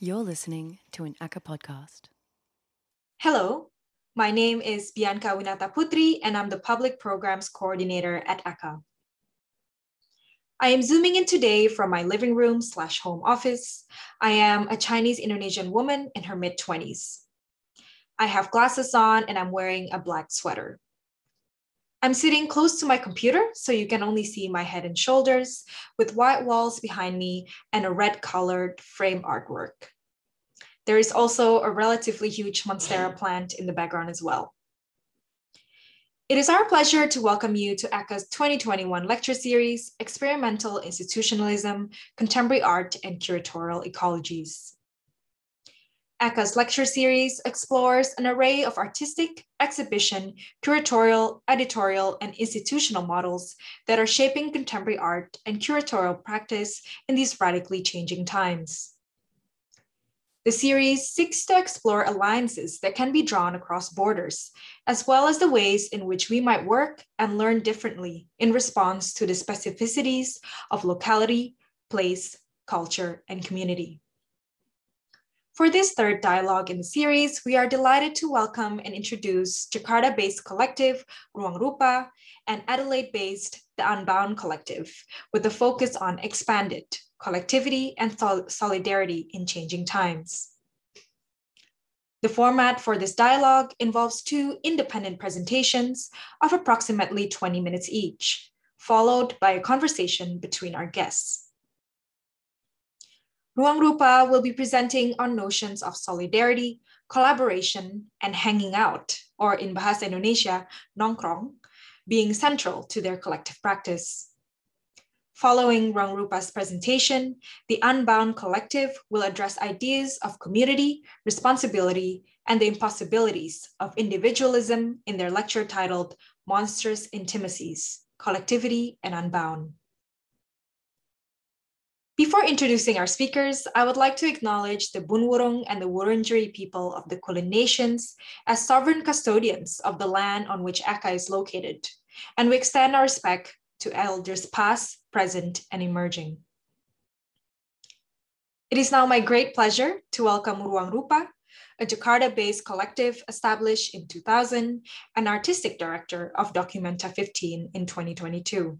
You're listening to an ACCA podcast. Hello, my name is Bianca Winata Putri, and I'm the Public Programs Coordinator at ACCA. I am zooming in today from my living room slash home office. I am a Chinese Indonesian woman in her mid 20s. I have glasses on and I'm wearing a black sweater. I'm sitting close to my computer, so you can only see my head and shoulders, with white walls behind me and a red colored frame artwork. There is also a relatively huge Monstera plant in the background as well. It is our pleasure to welcome you to ACCA's 2021 lecture series, Experimental Institutionalism, Contemporary Art, and Curatorial Ecologies. ACCA's lecture series explores an array of artistic, exhibition, curatorial, editorial, and institutional models that are shaping contemporary art and curatorial practice in these radically changing times. The series seeks to explore alliances that can be drawn across borders, as well as the ways in which we might work and learn differently in response to the specificities of locality, place, culture, and community. For this third dialogue in the series, we are delighted to welcome and introduce Jakarta-based collective Ruang Rupa and Adelaide-based The Unbound Collective, with a focus on expanded collectivity and solidarity in changing times. The format for this dialogue involves two independent presentations of approximately 20 minutes each, followed by a conversation between our guests. Ruang Rupa will be presenting on notions of solidarity, collaboration, and hanging out, or in Bahasa Indonesia, nongkrong, being central to their collective practice. Following Ruang Rupa's presentation, the Unbound Collective will address ideas of community, responsibility, and the impossibilities of individualism in their lecture titled Monstrous Intimacies, Collectivity and Unbound. Before introducing our speakers, I would like to acknowledge the Bunwurrung and the Wurundjeri people of the Kulin Nations as sovereign custodians of the land on which ACCA is located, and we extend our respect to elders past, present, and emerging. It is now my great pleasure to welcome Ruang Rupa, a Jakarta-based collective established in 2000 and artistic director of Documenta 15 in 2022.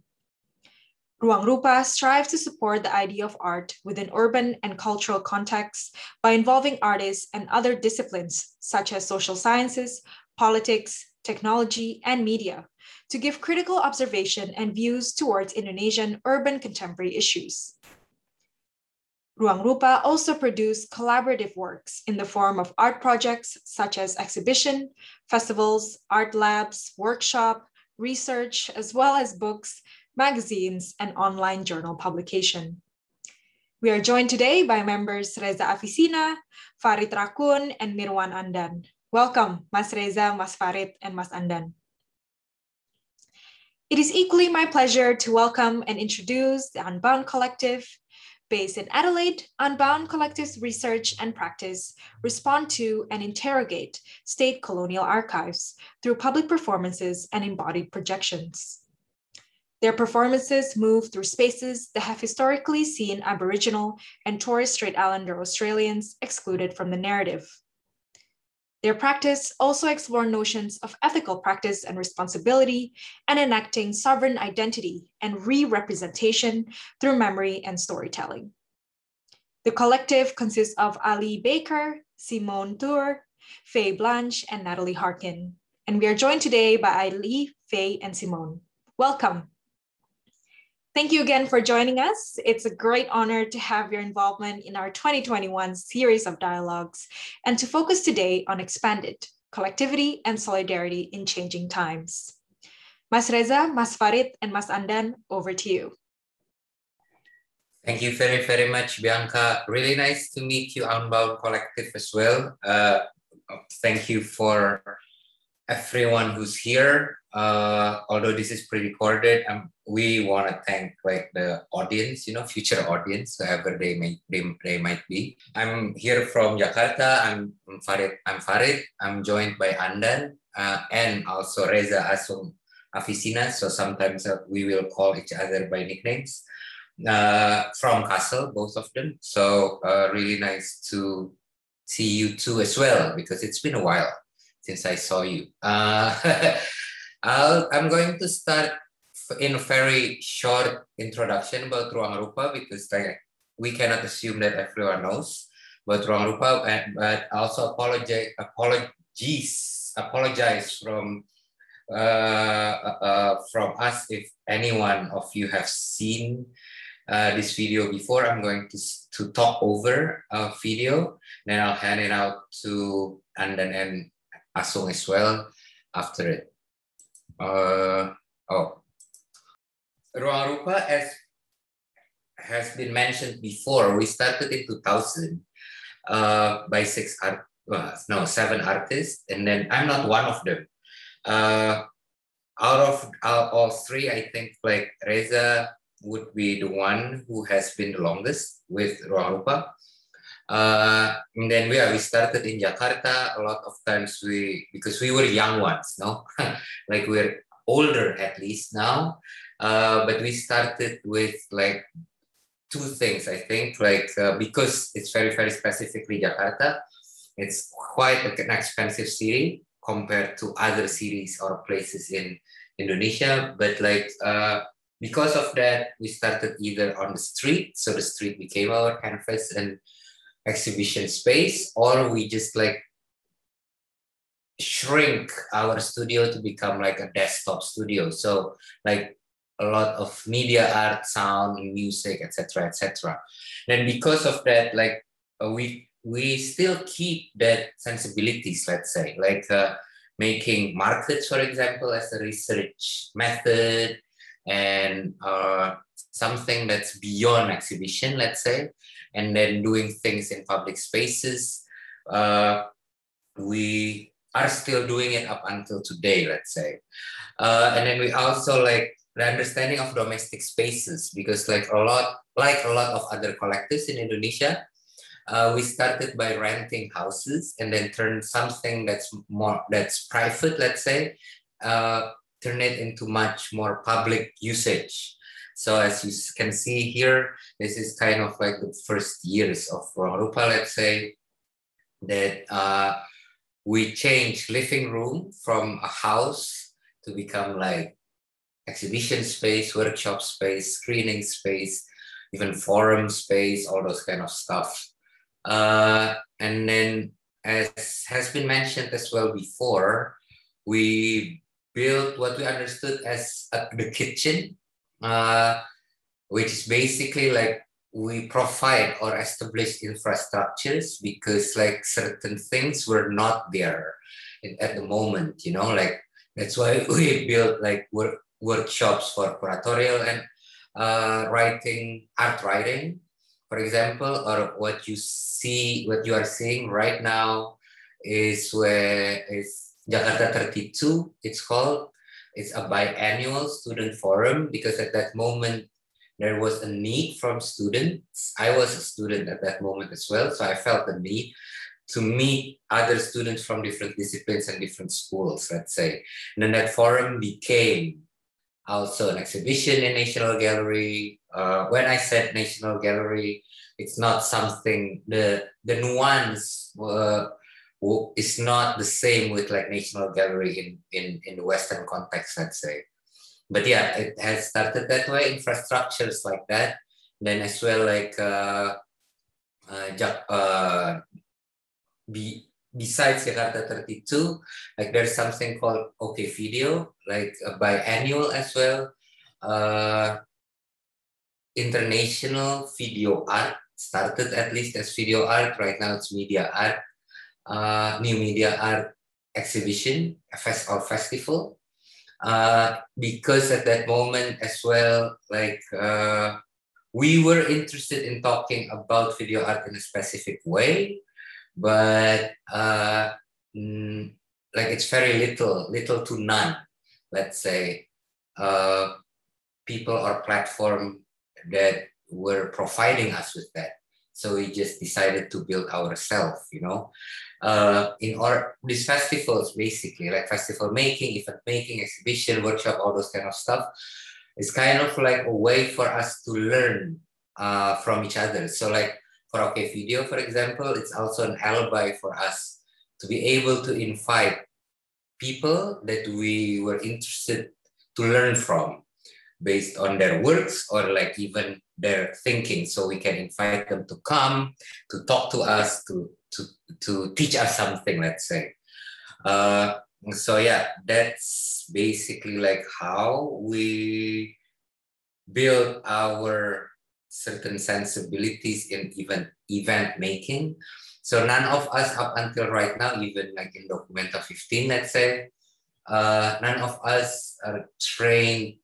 Ruang Rupa strives to support the idea of art within urban and cultural contexts by involving artists and other disciplines such as social sciences, politics, technology, and media to give critical observation and views towards Indonesian urban contemporary issues. Ruang Rupa also produced collaborative works in the form of art projects such as exhibition, festivals, art labs, workshop, research, as well as books magazines, and online journal publication. We are joined today by members Reza Afisina, Farid Rakun, and Mirwan Andan. Welcome, Mas Reza, Mas Farid, and Mas Andan. It is equally my pleasure to welcome and introduce the Unbound Collective. Based in Adelaide, Unbound Collective's research and practice respond to and interrogate state colonial archives through public performances and embodied projections. Their performances move through spaces that have historically seen Aboriginal and Torres Strait Islander Australians excluded from the narrative. Their practice also explore notions of ethical practice and responsibility and enacting sovereign identity and re-representation through memory and storytelling. The collective consists of Ali Baker, Simone Tur, Faye Blanch, and Natalie Harkin. And we are joined today by Ali, Faye, and Simone. Welcome. Thank you again for joining us. It's a great honor to have your involvement in our 2021 series of dialogues and to focus today on expanded collectivity and solidarity in changing times. Mas Reza, Mas Farid, and Mas Andan, over to you. Thank you very, very much, Bianca. Really nice to meet you, Unbound Collective, as well. Uh, thank you for everyone who's here uh, although this is pre-recorded, um, we want to thank like the audience, you know, future audience, whoever they may they, they might be. I'm here from Jakarta. I'm Farid. I'm Farid. I'm joined by Andan uh, and also Reza Asung Afisina. So sometimes uh, we will call each other by nicknames. uh, from Kassel, both of them. So uh, really nice to see you too as well because it's been a while since I saw you. Uh, i am going to start in a very short introduction about Ruang Rupa because like, we cannot assume that everyone knows about Ruang Rupa, but also apologize, apologies, apologize from uh, uh, from us if anyone of you have seen uh, this video before. I'm going to, to talk over a video, then I'll hand it out to Andan and Asung as well after it. Uh, oh, Ruang as has been mentioned before, we started in 2000 uh, by six art, well, no, seven artists, and then I'm not one of them. Uh, out of uh, all three, I think like Reza would be the one who has been the longest with Ruang. Uh, and then we, we started in Jakarta. A lot of times we, because we were young ones, no? like we're older at least now. Uh, but we started with like two things, I think, like uh, because it's very, very specifically Jakarta, it's quite an expensive city compared to other cities or places in Indonesia. But like uh, because of that, we started either on the street, so the street became our canvas and exhibition space, or we just like shrink our studio to become like a desktop studio. So like a lot of media art, sound, music, etc., etc. And because of that, like uh, we we still keep that sensibilities. Let's say, like uh, making markets, for example, as a research method, and uh, something that's beyond exhibition. Let's say, and then doing things in public spaces. Uh, we are still doing it up until today, let's say. Uh, and then we also like the understanding of domestic spaces because like a lot like a lot of other collectives in Indonesia, uh, we started by renting houses and then turn something that's more that's private, let's say, uh, turn it into much more public usage. So as you can see here, this is kind of like the first years of Rupa, let's say, that uh, we changed living room from a house to become like exhibition space, workshop space, screening space, even forum space, all those kind of stuff. Uh, and then, as has been mentioned as well before, we built what we understood as the kitchen, uh, which is basically like we provide or establish infrastructures because like certain things were not there at the moment, you know, like that's why we built like work workshops for curatorial and uh, writing, art writing, for example, or what you see, what you are seeing right now is where is Jakarta 32, it's called. It's a biannual student forum because at that moment there was a need from students. I was a student at that moment as well, so I felt the need to meet other students from different disciplines and different schools, let's say. And then that forum became also an exhibition in National Gallery. Uh, when I said National Gallery, it's not something the the nuance uh, is not the same with like National Gallery in in in the Western context, let's say. But yeah, it has started that way. Infrastructures like that, then as well like uh, uh, uh, be besides Jakarta 32, like there's something called OK Video, like uh, biannual as well. Uh, international video art started at least as video art. Right now it's media art, uh, new media art exhibition fest or festival. Uh, because at that moment as well, like uh, we were interested in talking about video art in a specific way, but uh, mm, like it's very little, little to none, let's say, uh, people or platform that were providing us with that. So we just decided to build ourselves, you know. Uh, in our these festivals, basically, like festival making, event making, exhibition, workshop, all those kind of stuff. it's kind of like a way for us to learn uh, from each other. So like for OK Video, for example, it's also an alibi for us to be able to invite people that we were interested to learn from based on their works or like even their thinking. So we can invite them to come to talk to us to to to teach us something let's say. Uh, so yeah that's basically like how we build our certain sensibilities in event event making. So none of us up until right now even like in documenta 15 let's say uh, none of us are trained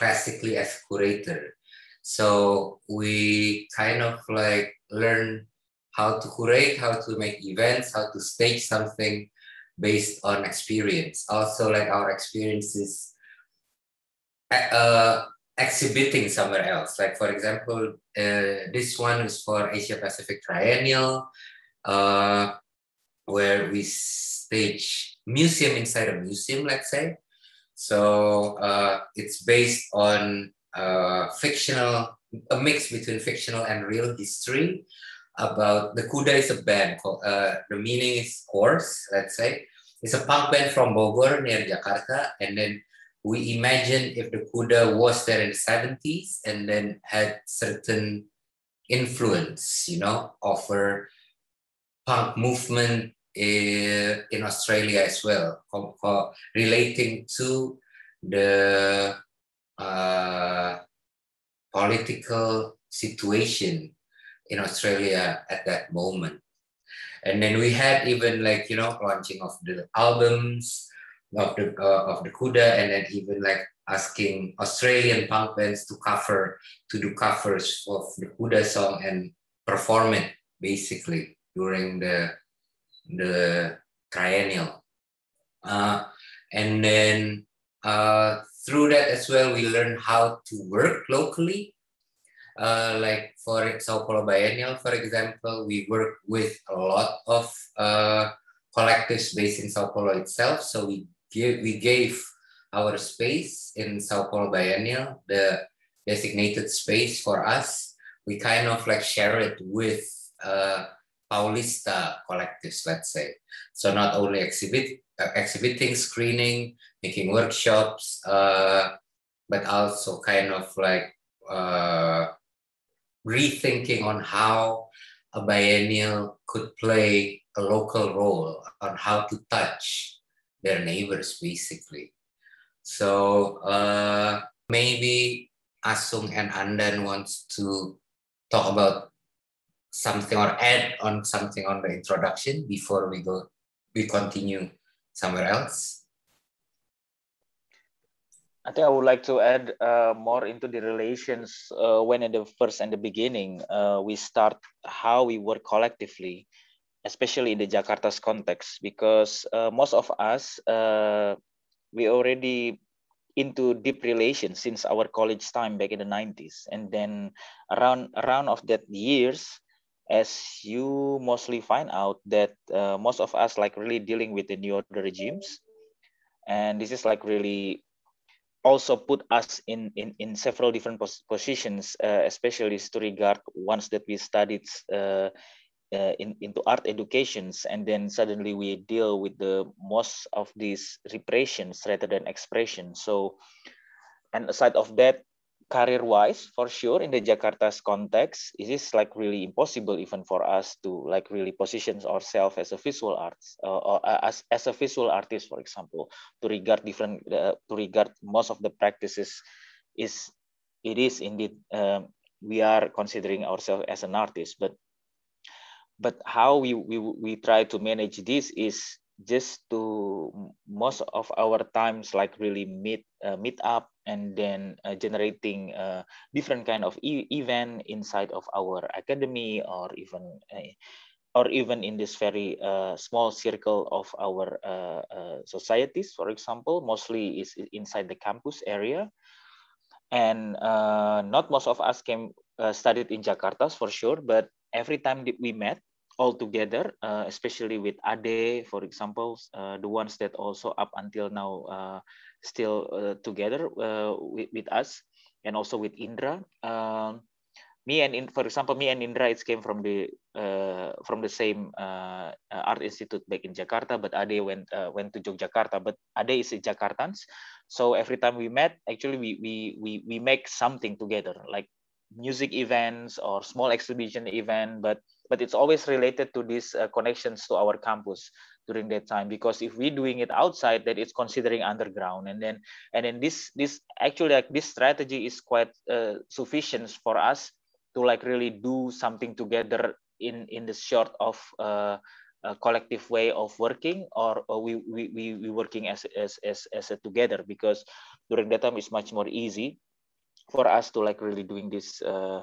classically as curator. So we kind of like learn how to curate, how to make events, how to stage something based on experience. Also like our experiences uh, exhibiting somewhere else. Like for example, uh, this one is for Asia Pacific Triennial, uh, where we stage museum inside a museum, let's say. So uh, it's based on uh, fictional, a mix between fictional and real history about the Kuda is a band. Called, uh, the meaning is horse, let's say. It's a punk band from Bogor near Jakarta. And then we imagine if the Kuda was there in the 70s and then had certain influence, you know, a punk movement in Australia as well, relating to the uh, political situation in Australia at that moment. And then we had even like, you know, launching of the albums of the, uh, of the Kuda and then even like asking Australian punk bands to cover, to do covers of the Kuda song and perform it basically during the the triennial. Uh, and then uh, through that as well, we learn how to work locally. Uh, like for Sao Paulo Biennial, for example, we work with a lot of uh, collectives based in Sao Paulo itself. So we give, we gave our space in Sao Paulo Biennial, the designated space for us. We kind of like share it with uh, Paulista collectives, let's say. So not only exhibit, uh, exhibiting, screening, making workshops, uh, but also kind of like uh, rethinking on how a biennial could play a local role on how to touch their neighbors, basically. So uh, maybe Asung and Andan wants to talk about something or add on something on the introduction before we go we continue somewhere else. I think I would like to add uh, more into the relations uh, when in the first and the beginning uh, we start how we work collectively, especially in the Jakarta's context, because uh, most of us uh, we already into deep relations since our college time back in the 90s, and then around around of that years as you mostly find out that uh, most of us like really dealing with the new order regimes. And this is like really also put us in in, in several different pos positions uh, especially to regard once that we studied uh, uh, in, into art educations and then suddenly we deal with the most of these repressions rather than expression. So and aside of that career wise for sure in the jakarta's context it is like really impossible even for us to like really position ourselves as a visual arts uh, or uh, as, as a visual artist for example. To regard different uh, to regard most of the practices is it is indeed um, we are considering ourselves as an artist. But but how we, we we try to manage this is just to most of our times like really meet uh, meet up and then uh, generating uh, different kind of e event inside of our academy or even uh, or even in this very uh, small circle of our uh, societies for example mostly is inside the campus area. And not most of us came studied in jakarta for sure but every time that we met all together, uh, especially with Ade, for example, uh, the ones that also up until now uh, still uh, together uh, with, with, us. and also with Indra. Um, me and in, for example, me and Indra, it came from the uh, from the same art institute back in Jakarta, but Ade went went to Yogyakarta. But Ade is a Jakartans, so every time we met, actually we we we we make something together, like music events or small exhibition event. But but it's always related to these uh, connections to our campus during that time because if we're doing it outside that it's considering underground. And then and then this this actually like this strategy is quite uh, sufficient for us to like really do something together in in the short of uh, a collective way of working or, or we, we we we working as as as as a together because during that time it's much more easy for us to like really doing this uh,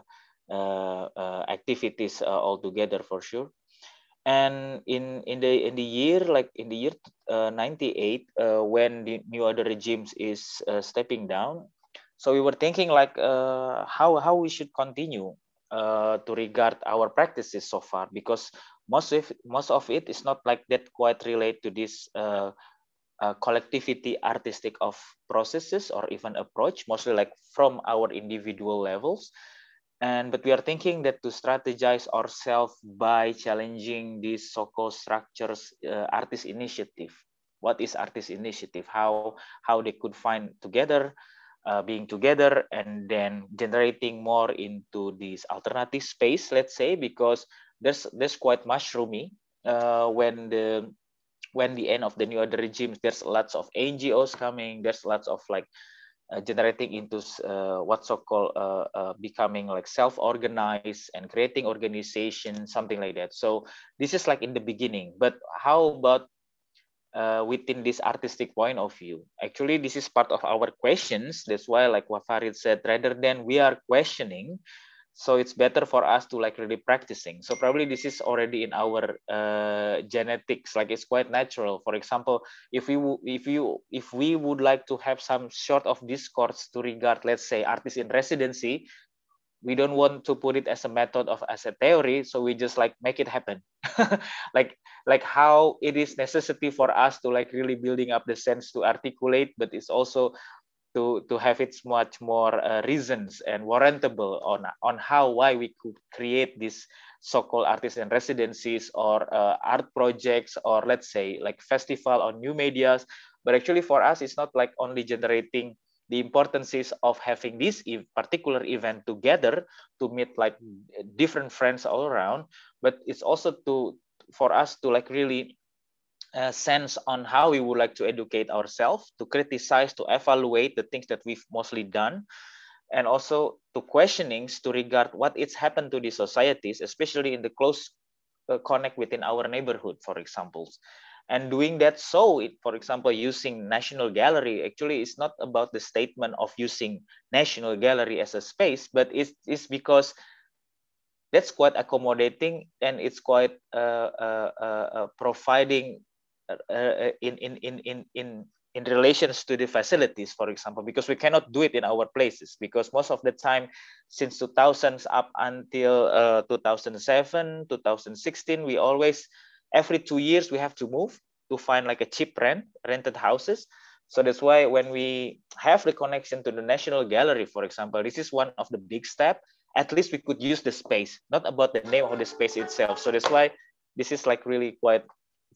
activities uh, all together for sure. And in in the in the year like in the year uh, 98 uh, when the new order regimes is uh, stepping down. So we were thinking like uh, how how we should continue uh, to regard our practices so far because most of most of it is not like that quite relate to this uh, uh, collectivity artistic of processes or even approach mostly like from our individual levels and but we are thinking that to strategize ourselves by challenging these so-called structures uh, artist initiative. What is artist initiative? How how they could find together uh, being together and then generating more into this alternative space let's say because there's there's quite mushroomy uh, when the when the end of the new order regimes there's lots of ngos coming there's lots of like generating into uh, what's so called uh, uh, becoming like self-organized and creating organization something like that so this is like in the beginning but how about uh, within this artistic point of view. Actually, this is part of our questions. That's why, like what Farid said, rather than we are questioning, so it's better for us to like really practicing. So probably this is already in our uh, genetics, like it's quite natural. For example, if we if you if we would like to have some sort of discourse to regard, let's say, artist in residency, we don't want to put it as a method of as a theory so we just like make it happen like like how it is necessity for us to like really building up the sense to articulate but it's also to to have its much more uh, reasons and warrantable on on how why we could create these so-called artists and residencies or uh, art projects or let's say like festival or new medias. But actually for us it's not like only generating the importances of having this particular event together to meet like different friends all around but it's also to for us to like really sense on how we would like to educate ourselves to criticize to evaluate the things that we've mostly done and also to questionings to regard what it's happened to the societies especially in the close uh, connect within our neighborhood for examples. And doing that so it, for example using national gallery actually it's not about the statement of using national gallery as a space but it's, it's because that's quite accommodating and it's quite uh, uh, uh, uh providing uh, uh, in, in in in in in relations to the facilities for example because we cannot do it in our places because most of the time since 2000s up until 2007 2016 we always every two years we have to move to find like a cheap rent rented houses. So that's why when we have the connection to the national gallery for example this is one of the big step. At least we could use the space not about the name of the space itself. So that's why this is like really quite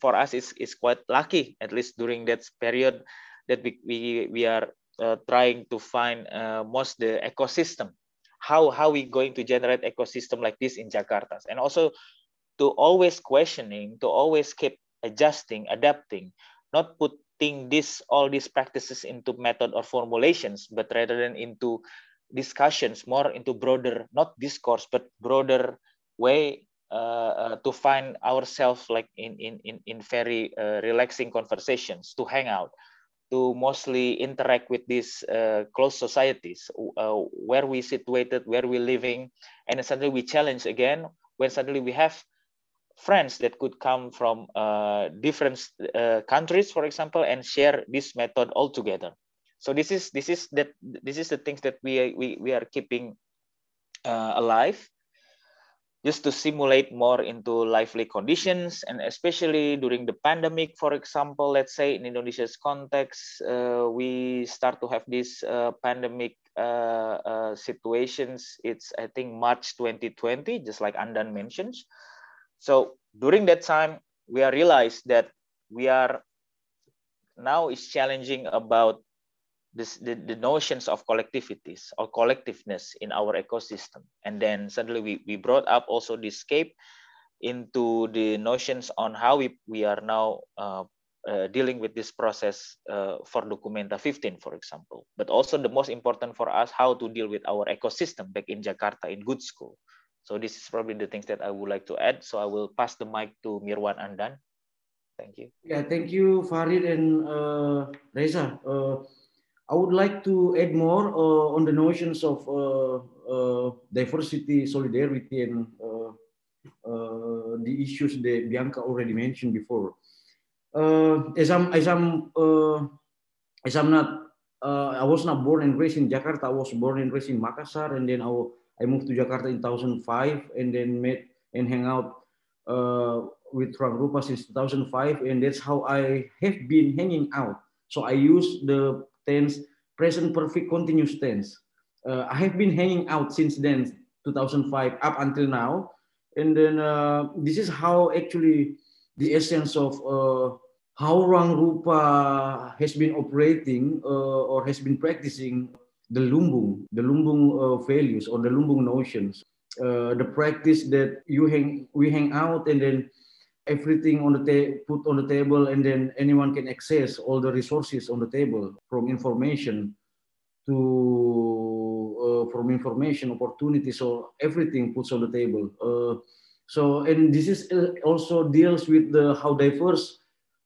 for us is it's quite lucky at least during that period that we we, we are uh, trying to find uh, most the ecosystem. How how we going to generate ecosystem like this in jakarta? And also to always questioning, to always keep adjusting, adapting, not putting this all these practices into method or formulations, but rather than into discussions, more into broader, not discourse, but broader way uh, uh, to find ourselves like in in in, in very uh, relaxing conversations, to hang out, to mostly interact with these uh, close societies uh, where we situated, where we living, and suddenly we challenge again when suddenly we have friends that could come from uh, different uh, countries, for example, and share this method all together. So this is this is that this is the things that we we, we are keeping alive, just to simulate more into lively conditions, and especially during the pandemic, for example, let's say in Indonesia's context, uh, we start to have this uh, pandemic uh, uh, situations, it's I think March 2020, just like Andan mentions. So during that time, we are realized that we are now is challenging about this the, the notions of collectivities or collectiveness in our ecosystem. And then suddenly we, we brought up also the scape into the notions on how we, we are now uh, uh, dealing with this process uh, for Documenta 15, for example. But also the most important for us, how to deal with our ecosystem back in Jakarta in Gudskul. So this is probably the things that I would like to add. So I will pass the mic to Mirwan Andan. Thank you. Yeah, thank you, Farid and uh, Reza. Uh, I would like to add more uh, on the notions of uh, uh, diversity, solidarity, and uh, the issues that Bianca already mentioned before. as I'm, as I'm, as I'm not, I was not born and raised in Jakarta. I was born and raised in Makassar, and then I I moved to Jakarta in 2005 and then met and hang out uh, with Ruang Rupa since 2005. And that's how I have been hanging out. So I use the tense present perfect continuous tense. Uh, I have been hanging out since then, 2005 up until now. And then uh, this is how actually the essence of uh, how Ruang Rupa has been operating uh, or has been practicing the lumbung, the lumbung uh, values or the lumbung notions, uh, the practice that you hang, we hang out and then everything on the ta- put on the table and then anyone can access all the resources on the table from information to uh, from information opportunities so everything puts on the table. Uh, so and this is uh, also deals with the how diverse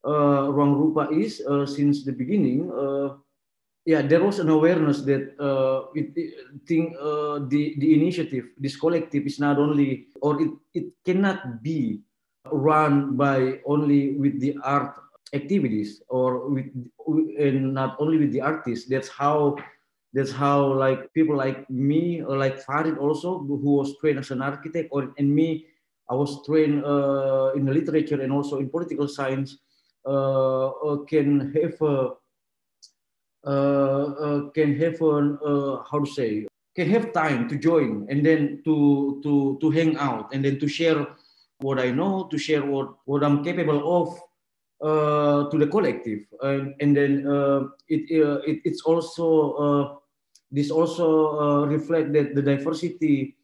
uh, ruang rupa is uh, since the beginning. Uh, yeah, there was an awareness that uh, it, think uh, the the initiative, this collective, is not only or it, it cannot be run by only with the art activities or with and not only with the artists. That's how that's how like people like me or like Farid also who was trained as an architect or and me I was trained uh, in literature and also in political science uh, uh can have a uh, uh, can have an, uh, how to say, can have time to join and then to, to, to hang out and then to share what I know, to share what, what I'm capable of uh, to the collective. And, and then uh, it, uh, it, it's also, this also reflect that the diversity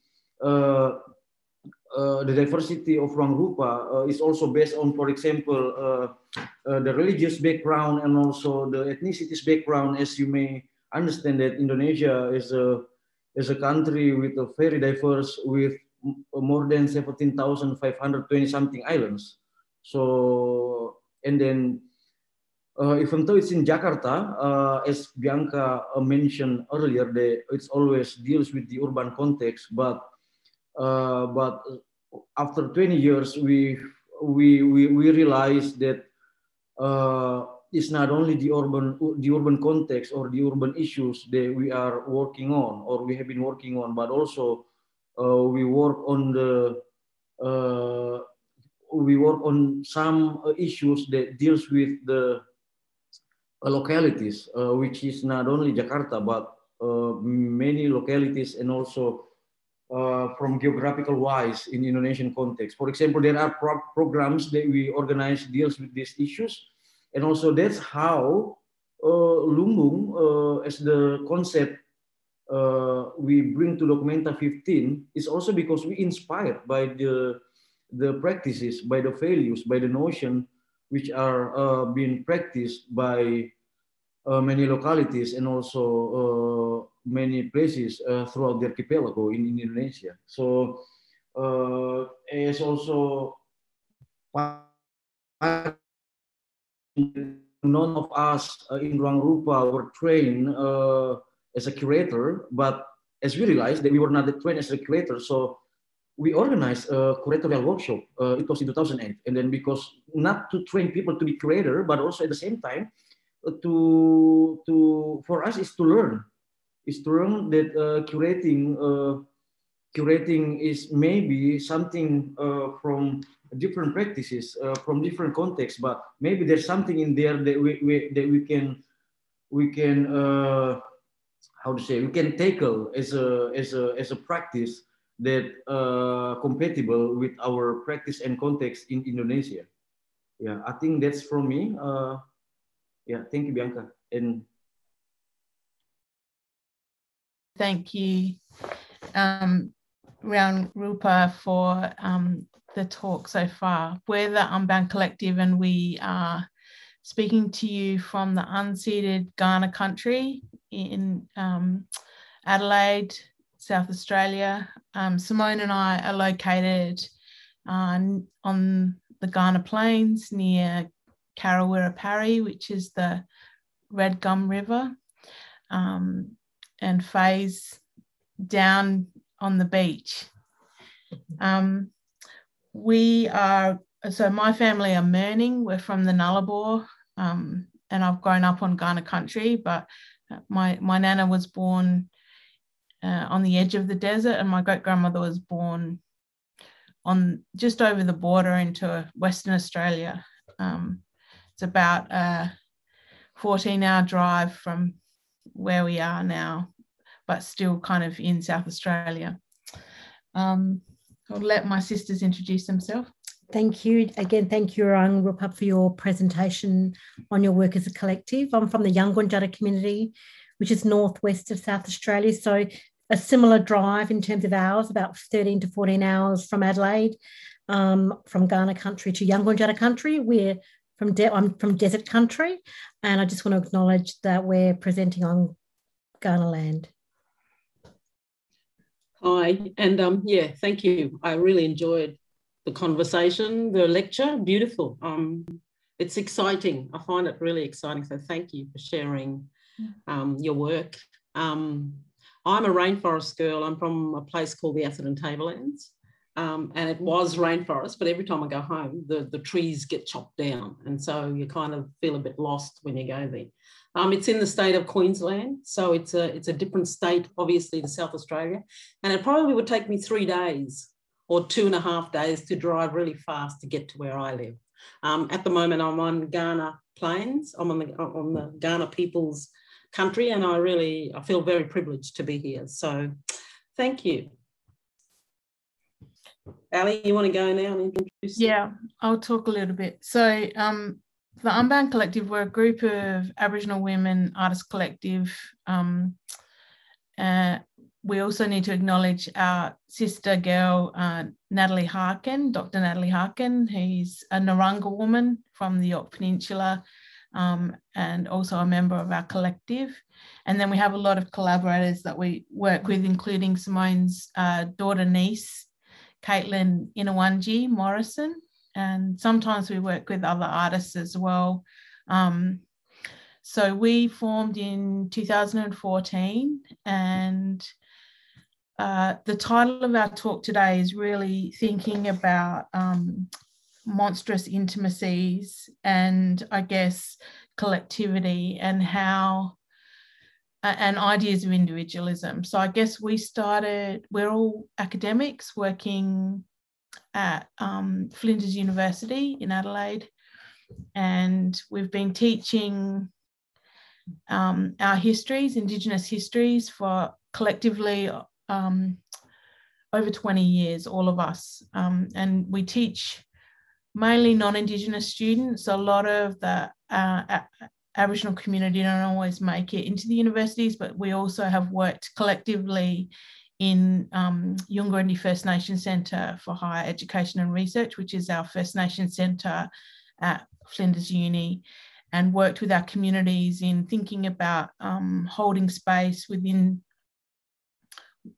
uh, the diversity of Ruang Rupa uh, is also based on, for example, uh, the religious background and also the ethnicities background. As you may understand that Indonesia is a is a country with a very diverse, with more than 17,520 something islands. So, and then uh, even though it's in Jakarta, uh, as Bianca mentioned earlier, it's always deals with the urban context, but uh, but after 20 years, we we we, we realized that uh, it's not only the urban the urban context or the urban issues that we are working on or we have been working on, but also uh, we work on the uh, we work on some issues that deals with the localities, uh, which is not only Jakarta but uh, many localities and also uh, from geographical wise in Indonesian context. For example, there are pro programs that we organize deals with these issues. And also that's how uh, Lumbung uh, as the concept uh, we bring to Documenta 15 is also because we inspired by the, the practices, by the values, by the notion which are uh, being practiced by uh, many localities and also many places uh, throughout the archipelago in, in Indonesia. So uh, as also none of us uh, in Ruang Rupa were trained uh, as a curator, but as we realized that we were not trained as a curator, so we organized a curatorial workshop. Uh, it was in 2008, and then because not to train people to be curator, but also at the same time uh, to to for us is to learn is to learn that uh, curating uh, curating is maybe something uh, from different practices from different contexts but maybe there's something in there that we, we that we can we can how to say we can tackle as a as a as a practice that uh, compatible with our practice and context in Indonesia. Yeah, I think that's from me. Uh, yeah, thank you, Bianca. And thank you, um, Ruang Rupa, for um, the talk so far. We're the Unbound Collective, and we are speaking to you from the unceded Kaurna country in um, Adelaide, South Australia. Um, Simone and I are located uh, on the Kaurna Plains near Karrawirra Parri, which is the Red Gum River, um, and Faye's down on the beach. Um, we are, so my family are Mirning, we're from the Nullarbor, um, and I've grown up on Kaurna country, but my, my nana was born uh, on the edge of the desert, and my great grandmother was born on just over the border into Western Australia. Um, it's about a 14 hour drive from where we are now, but still kind of in South Australia. Um, I'll let my sisters introduce themselves. Thank you. Again, thank you, Rupa, for your presentation on your work as a collective. I'm from the Yankunytjatjara community, which is northwest of South Australia. So a similar drive in terms of hours, about 13 to 14 hours from Adelaide, um, from Kaurna country to Yankunytjatjara country. We're from de- I'm from desert country, and I just want to acknowledge that we're presenting on Kaurna land. Hi, and um, yeah, thank you. I really enjoyed the conversation, the lecture, beautiful. Um, it's exciting. I find it really exciting. So thank you for sharing um, your work. Um, I'm a rainforest girl. I'm from a place called the Atherton Tablelands. Um, and it was rainforest, but every time I go home, the, the trees get chopped down. And so you kind of feel a bit lost when you go there. Um, it's in the state of Queensland, so it's a, it's a different state, obviously, to South Australia. And it probably would take me three days or two and a half days to drive really fast to get to where I live. Um, at the moment, I'm on Kaurna Plains. I'm on the, on the Kaurna people's country, and I really I feel very privileged to be here. So, thank you. Ali, you want to go now and introduce? Yeah, I'll talk a little bit. So, um, the Unbound Collective, we're a group of Aboriginal women artist collective. Um, uh, we also need to acknowledge our sister girl, uh, Natalie Harkin, Dr. Natalie Harkin, who's a Narungga woman from the Yorke Peninsula um, and also a member of our collective. And then we have a lot of collaborators that we work with, including Simone's uh, daughter niece, Caitlin Inawanji Morrison. And sometimes we work with other artists as well. Um, so we formed in 2014 and uh, the title of our talk today is really thinking about um, monstrous intimacies and I guess collectivity and how and ideas of individualism. So I guess we started, we're all academics working at um, Flinders University in Adelaide, and we've been teaching um, our histories, Indigenous histories, for collectively um, over 20 years, all of us. Um, and we teach mainly non-Indigenous students. A lot of the uh, Aboriginal community don't always make it into the universities, but we also have worked collectively in um, Yunggorendi First Nation Centre for Higher Education and Research, which is our First Nation centre at Flinders Uni, and worked with our communities in thinking about um, holding space within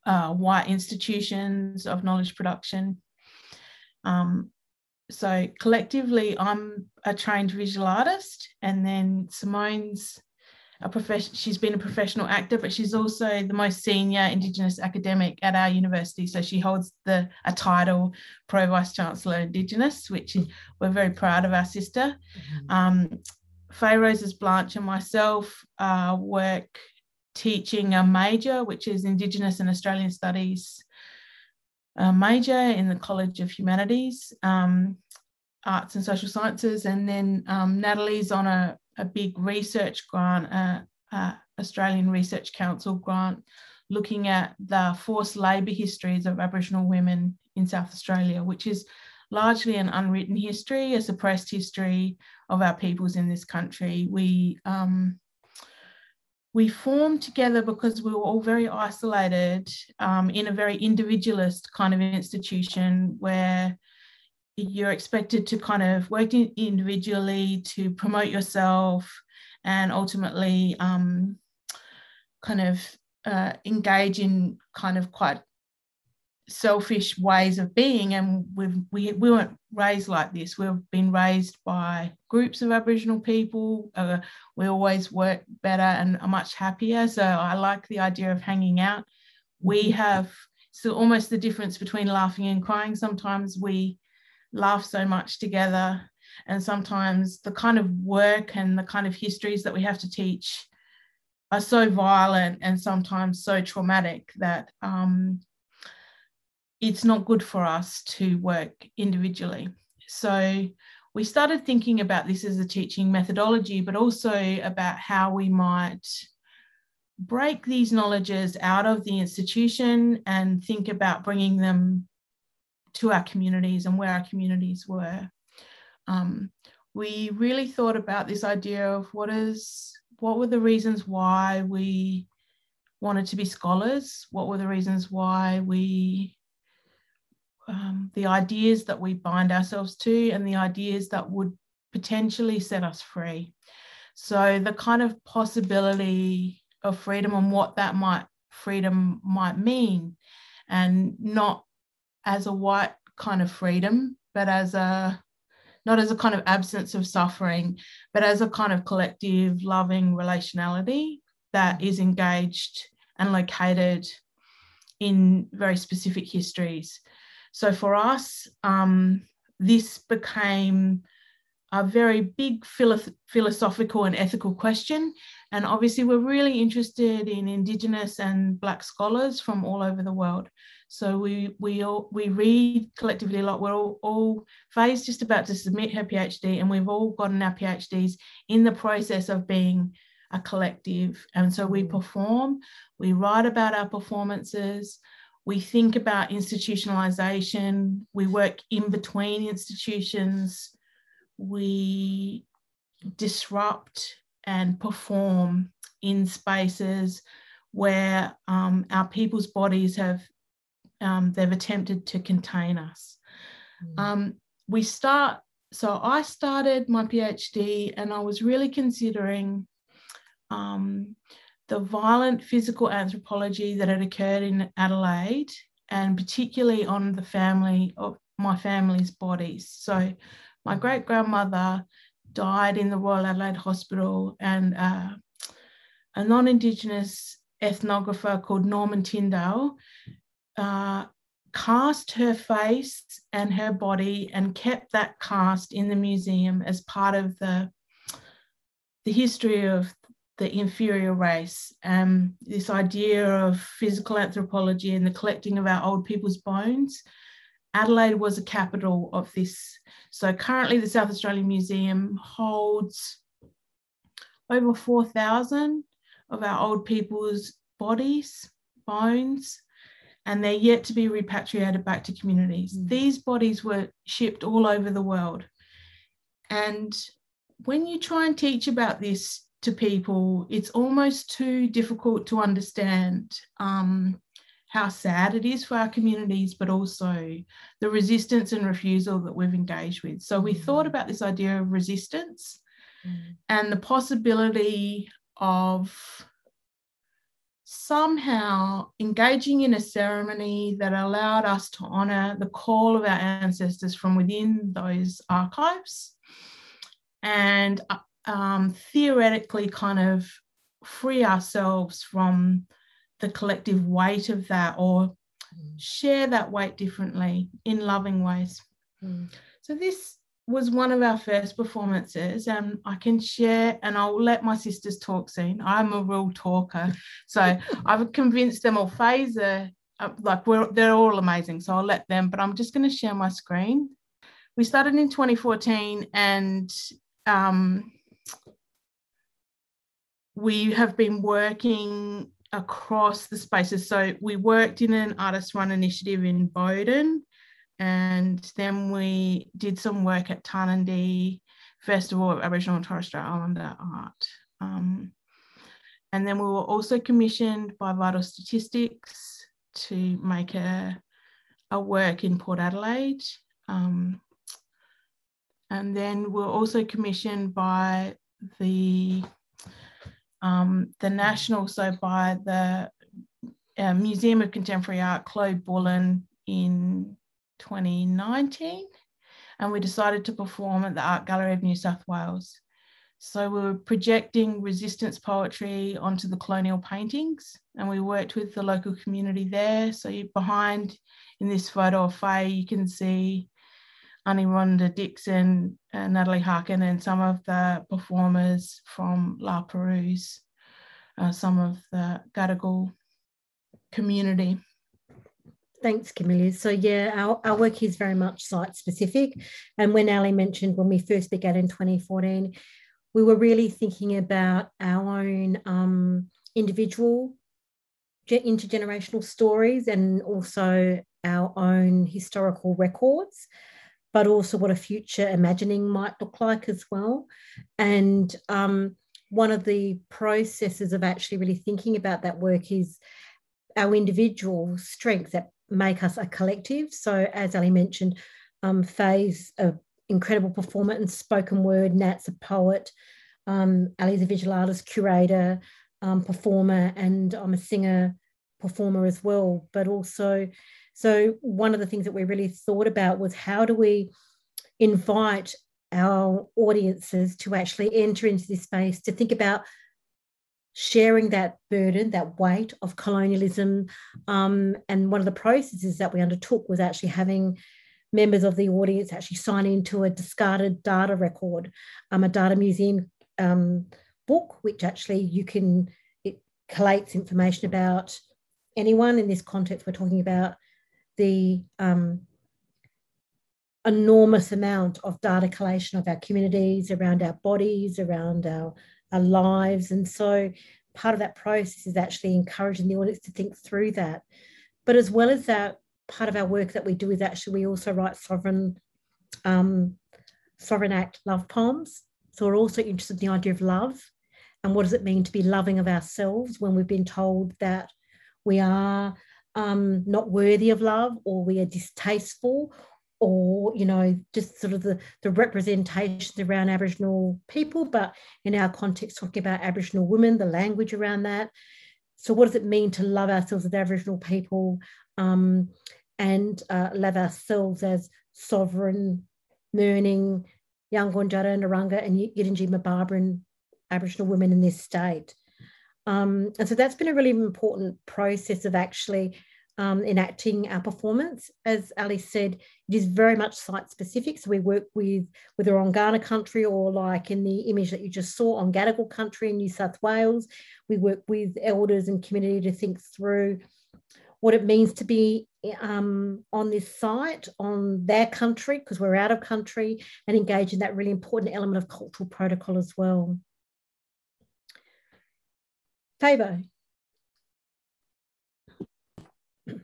uh, white institutions of knowledge production. Um, so collectively, I'm a trained visual artist, and then Simone's a profession. She's been a professional actor, but she's also the most senior Indigenous academic at our university. So she holds the a title Pro Vice Chancellor Indigenous, which we're very proud of our sister. Mm-hmm. Um, Faye Rosas Blanch and myself uh, work teaching a major, which is Indigenous and Australian Studies major in the College of Humanities, um, Arts and Social Sciences, and then um, Natalie's on a, a big research grant, uh, uh, Australian Research Council grant looking at the forced labour histories of Aboriginal women in South Australia, which is largely an unwritten history, a suppressed history of our peoples in this country. We um, we formed together because we were all very isolated um, in a very individualist kind of institution where you're expected to kind of work individually to promote yourself and ultimately um, kind of uh, engage in kind of quite selfish ways of being and we've, we, we weren't raised like this. We've been raised by groups of aboriginal people. Uh, we always work better and are much happier. So i like the idea of hanging out. We mm-hmm. have so almost the difference between laughing and crying. Sometimes we laugh so much together and sometimes the kind of work and the kind of histories that we have to teach are so violent and sometimes so traumatic that um, it's not good for us to work individually. So we started thinking about this as a teaching methodology, but also about how we might break these knowledges out of the institution and think about bringing them to our communities and where our communities were. Um, we really thought about this idea of what is what were the reasons why we wanted to be scholars? What were the reasons why we, um, the ideas that we bind ourselves to, and the ideas that would potentially set us free? So, the kind of possibility of freedom and what that might freedom might mean, and not as a white kind of freedom, but as a not as a kind of absence of suffering, but as a kind of collective loving relationality that is engaged and located in very specific histories. So for us, um, this became a very big philo- philosophical and ethical question. And obviously, we're really interested in Indigenous and Black scholars from all over the world. So we we all we read collectively a lot. We're all, all Faye's just about to submit her PhD, and we've all gotten our PhDs in the process of being a collective. And so we mm. perform, we write about our performances, we think about institutionalization, we work in between institutions, we disrupt and perform in spaces where um, our people's bodies have um, they've attempted to contain us. Mm. Um, we start, so I started my PhD and I was really considering um, the violent physical anthropology that had occurred in Adelaide and particularly on the family of my family's bodies. So my great grandmother died in the Royal Adelaide Hospital and uh, a non-Indigenous ethnographer called Norman Tindale uh, cast her face and her body and kept that cast in the museum as part of the the history of the inferior race. Um, this idea of physical anthropology and the collecting of our old people's bones. Adelaide was a capital of this. So currently, the South Australian Museum holds over 4,000 of our old people's bodies, bones, and they're yet to be repatriated back to communities. Mm. These bodies were shipped all over the world. And when you try and teach about this to people, it's almost too difficult to understand um, how sad it is for our communities, but also the resistance and refusal that we've engaged with. So we mm. thought about this idea of resistance mm. and the possibility of somehow engaging in a ceremony that allowed us to honour the call of our ancestors from within those archives and um, theoretically kind of free ourselves from the collective weight of that or mm. share that weight differently in loving ways. Mm. So this was one of our first performances and I can share and I'll let my sisters talk soon. I'm a real talker. So I've convinced them all phaser uh, like we're they're all amazing. So I'll let them, but I'm just going to share my screen. We started in 2014 and um, we have been working across the spaces. So we worked in an artist run initiative in Bowden, and then we did some work at Tarnanthi Festival of Aboriginal and Torres Strait Islander Art. Um, and then we were also commissioned by Vital Statistics to make a, a work in Port Adelaide. Um, and then we we're also commissioned by the um, the national, so by the uh, Museum of Contemporary Art, Claude Bullen in 2019. And we decided to perform at the Art Gallery of New South Wales. So we were projecting resistance poetry onto the colonial paintings, and we worked with the local community there. So behind in this photo of Faye, you can see Aunty Rhonda Dixon, uh, Natalie Harkin, and some of the performers from La Perouse, uh, some of the Gadigal community. Thanks, Gumillya. So yeah, our, our work is very much site specific. And when Ali mentioned when we first began in 2014, we were really thinking about our own um, individual intergenerational stories and also our own historical records, but also what a future imagining might look like as well. And um, one of the processes of actually really thinking about that work is our individual strengths that make us a collective. So, as Ali mentioned, um, Faye's a incredible performer in spoken word. Nat's a poet. Um, Ali's a visual artist, curator, um, performer, and I'm a singer performer as well. But also, so one of the things that we really thought about was how do we invite our audiences to actually enter into this space to think about sharing that burden, that weight of colonialism. Um, and one of the processes that we undertook was actually having members of the audience actually sign into a discarded data record, um, a data museum um, book, which actually you can, it collates information about anyone. In this context, we're talking about the um, enormous amount of data collation of our communities, around our bodies, around our, our lives. And so part of that process is actually encouraging the audience to think through that. But as well as that, part of our work that we do is actually we also write sovereign um, sovereign act love poems. So we're also interested in the idea of love and what does it mean to be loving of ourselves when we've been told that we are um, not worthy of love or we are distasteful or you know just sort of the, the representations around aboriginal people but in our context talking about aboriginal women the language around that so what does it mean to love ourselves as aboriginal people um, and uh, love ourselves as sovereign, Mirning, Yankunytjatjara, Narungga, and Yidinji Mbarbaram Aboriginal women in this state. Um, and so that's been a really important process of actually um, enacting our performance. As Ali said, it is very much site specific. So we work with whether on Kaurna country or like in the image that you just saw on Gadigal country in New South Wales. We work with elders and community to think through what it means to be um, on this site, on their country, because we're out of country, and engage in that really important element of cultural protocol as well. Fabo.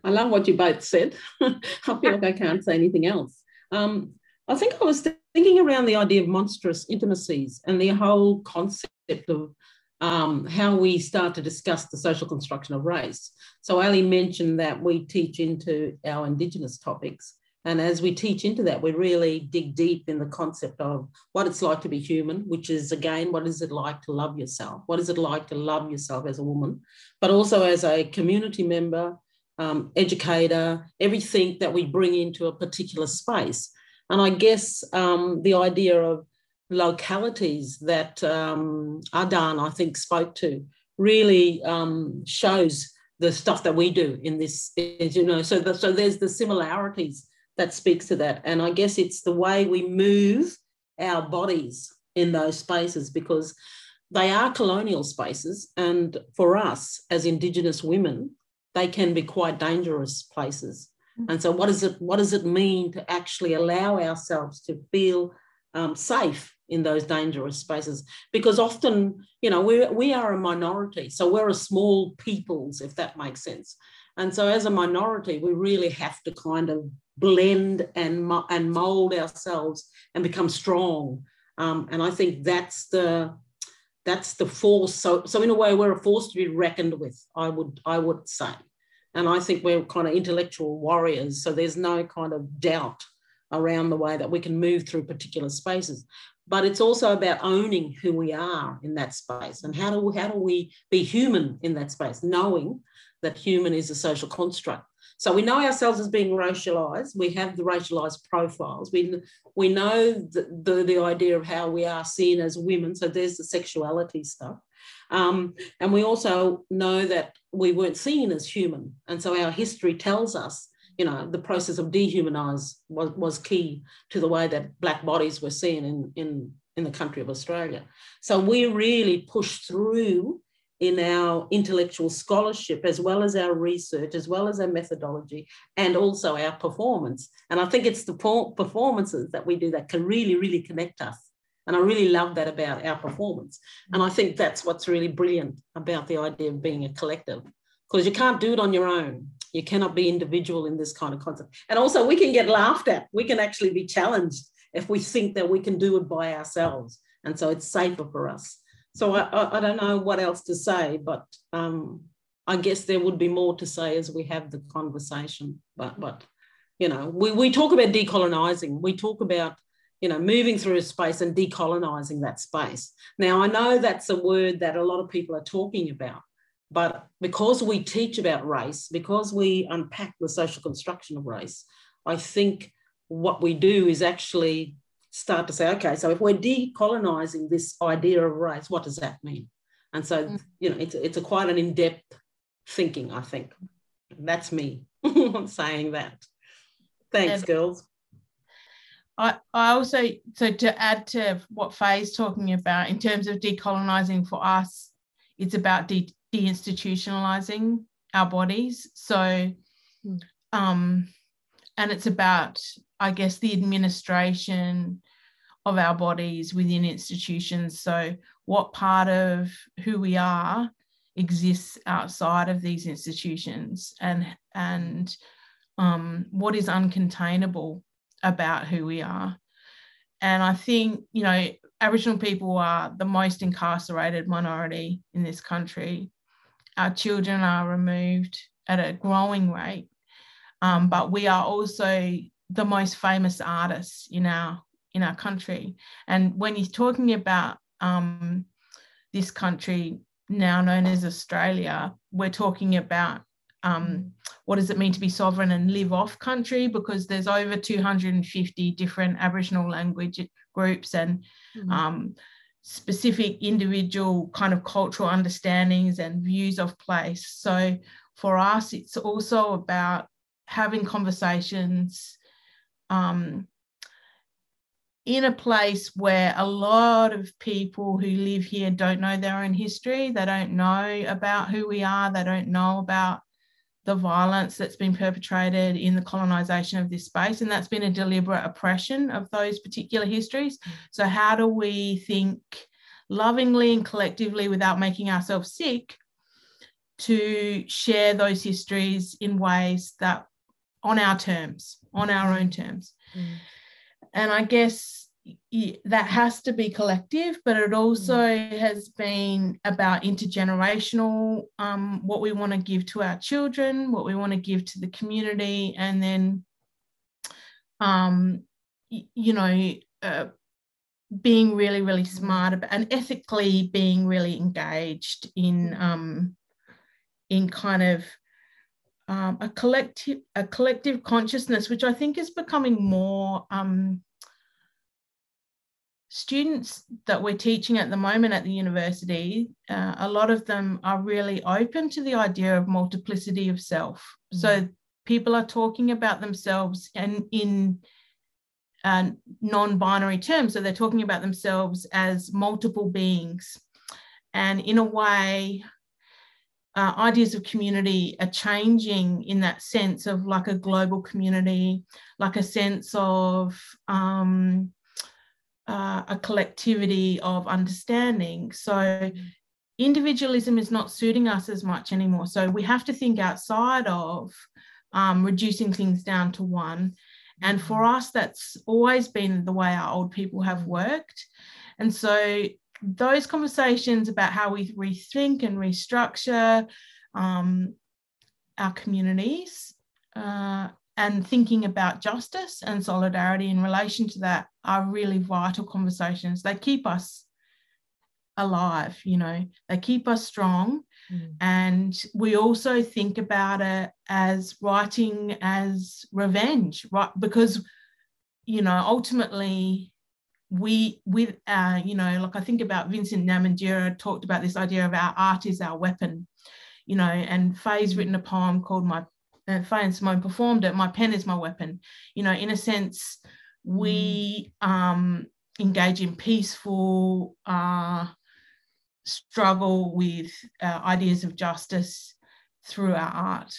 I love what you both said. I feel like I can't say anything else. Um, I think I was thinking around the idea of monstrous intimacies and the whole concept of um, how we start to discuss the social construction of race. So Ali mentioned that we teach into our Indigenous topics. And as we teach into that, we really dig deep in the concept of what it's like to be human, which is again, what is it like to love yourself? What is it like to love yourself as a woman, but also as a community member, um, educator, everything that we bring into a particular space. And I guess um, the idea of localities that um, Andan, I think, spoke to really um, shows the stuff that we do in this, you know, so, the, so there's the similarities that speaks to that. And I guess it's the way we move our bodies in those spaces because they are colonial spaces. And for us as Indigenous women, they can be quite dangerous places. Mm. And so what does it what does it mean to actually allow ourselves to feel um, safe in those dangerous spaces because often you know we we are a minority so we're a small peoples if that makes sense and so as a minority we really have to kind of blend and and mold ourselves and become strong. Um, and i think that's the that's the force. So so in a way we're a force to be reckoned with i would i would say. And i think we're kind of intellectual warriors so there's no kind of doubt around the way that we can move through particular spaces. But it's also about owning who we are in that space. And how do we, how do we be human in that space? Knowing that human is a social construct so we know ourselves as being racialized. We have the racialized profiles. We, we know the, the, the idea of how we are seen as women. So there's the sexuality stuff. Um, and we also know that we weren't seen as human. And so our history tells us you know, the process of dehumanize was, was key to the way that black bodies were seen in, in, in the country of Australia. So we really pushed through in our intellectual scholarship, as well as our research, as well as our methodology, and also our performance. And I think it's the performances that we do that can really, really connect us. And I really love that about our performance. And I think that's what's really brilliant about the idea of being a collective, because you can't do it on your own. You cannot be individual in this kind of concept. And also, we can get laughed at. We can actually be challenged if we think that we can do it by ourselves. And so it's safer for us. So I, I, I don't know what else to say, but um, I guess there would be more to say as we have the conversation. But, but you know, we, we talk about decolonizing. We talk about you know, moving through a space and decolonizing that space. Now, I know that's a word that a lot of people are talking about, but because we teach about race, because we unpack the social construction of race, I think what we do is actually start to say, okay, so if we're decolonizing this idea of race, what does that mean? And so, mm. you know, it's, it's a quite an in-depth thinking, I think. That's me saying that. Thanks, girls. I, I also, so to add to what Faye's talking about in terms of decolonizing for us, it's about de- deinstitutionalizing our bodies. So, hmm. um, and it's about, I guess, the administration of our bodies within institutions. So, what part of who we are exists outside of these institutions, and and um, what is uncontainable about who we are. And I think, you know, Aboriginal people are the most incarcerated minority in this country our children are removed at a growing rate, um, but we are also the most famous artists in our in our country. And when you're talking about um, this country now known as Australia, we're talking about um, what does it mean to be sovereign and live off country because there's over 250 different Aboriginal language groups and mm-hmm. um, specific individual kind of cultural understandings and views of place. So for us, it's also about having conversations um, in a place where a lot of people who live here don't know their own history. They don't know about who we are. They don't know about the violence that's been perpetrated in the colonization of this space. And that's been a deliberate oppression of those particular histories. So, how do we think lovingly and collectively without making ourselves sick to share those histories in ways that on our terms, on our own terms? Mm. And I guess that has to be collective, but it also mm. has been about intergenerational, um, what we want to give to our children, what we want to give to the community, and then, um, you know, uh, being really, really mm. smart about and ethically being really engaged in mm. um, in kind of um, a collective a collective consciousness, which I think is becoming more um, students that we're teaching at the moment at the university, uh, a lot of them are really open to the idea of multiplicity of self. Mm-hmm. So people are talking about themselves and in uh, non-binary terms. So they're talking about themselves as multiple beings. And in a way, uh, ideas of community are changing in that sense of like a global community, like a sense of um, uh, a collectivity of understanding. So individualism is not suiting us as much anymore. So we have to think outside of um, reducing things down to one. And for us, that's always been the way our old people have worked. And so those conversations about how we rethink and restructure um, our communities uh, and thinking about justice and solidarity in relation to that are really vital conversations. They keep us alive, you know, they keep us strong. Mm. And we also think about it as writing as revenge, right? Because, you know, ultimately, we with uh, you know like i think about vincent namatjira talked about this idea of our art is our weapon you know and faye's written a poem called my and Faye and Simone performed it, my pen is my weapon. You know, in a sense, we mm. um, engage in peaceful uh, struggle with uh, ideas of justice through our art,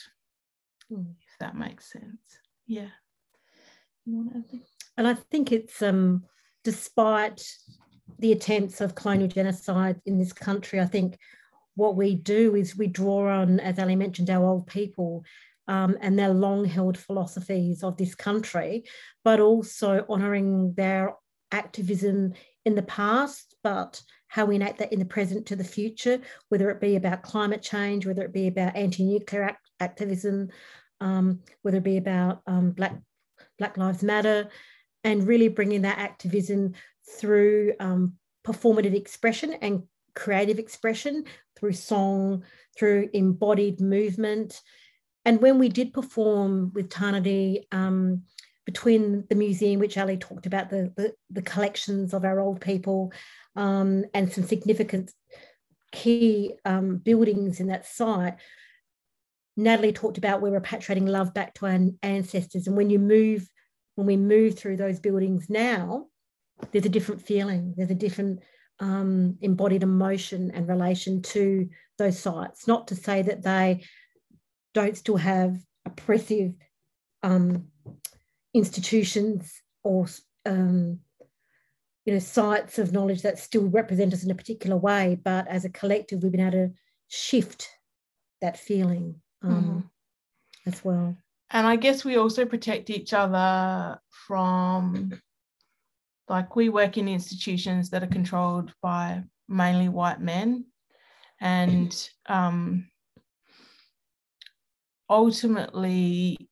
mm. if that makes sense. Yeah. And I think it's um, despite the attempts of colonial genocide in this country, I think what we do is we draw on, as Ali mentioned, our old people um, and their long held philosophies of this country, but also honouring their activism in the past, but how we enact that in the present to the future, whether it be about climate change, whether it be about anti nuclear act- activism, um, whether it be about um, Black, Black Lives Matter, and really bringing that activism through um, performative expression and creative expression through song, through embodied movement, and when we did perform with Tarnanthi, um, between the museum, which Ali talked about, the, the, the collections of our old people, um, and some significant key um, buildings in that site, Natalie talked about we're repatriating love back to our ancestors. And when you move, when we move through those buildings now, there's a different feeling, there's a different um, embodied emotion and relation to those sites. Not to say that they don't still have oppressive um, institutions or um, you know sites of knowledge that still represent us in a particular way but as a collective we've been able to shift that feeling um, mm. as well and i guess we also protect each other from like we work in institutions that are controlled by mainly white men. And um, ultimately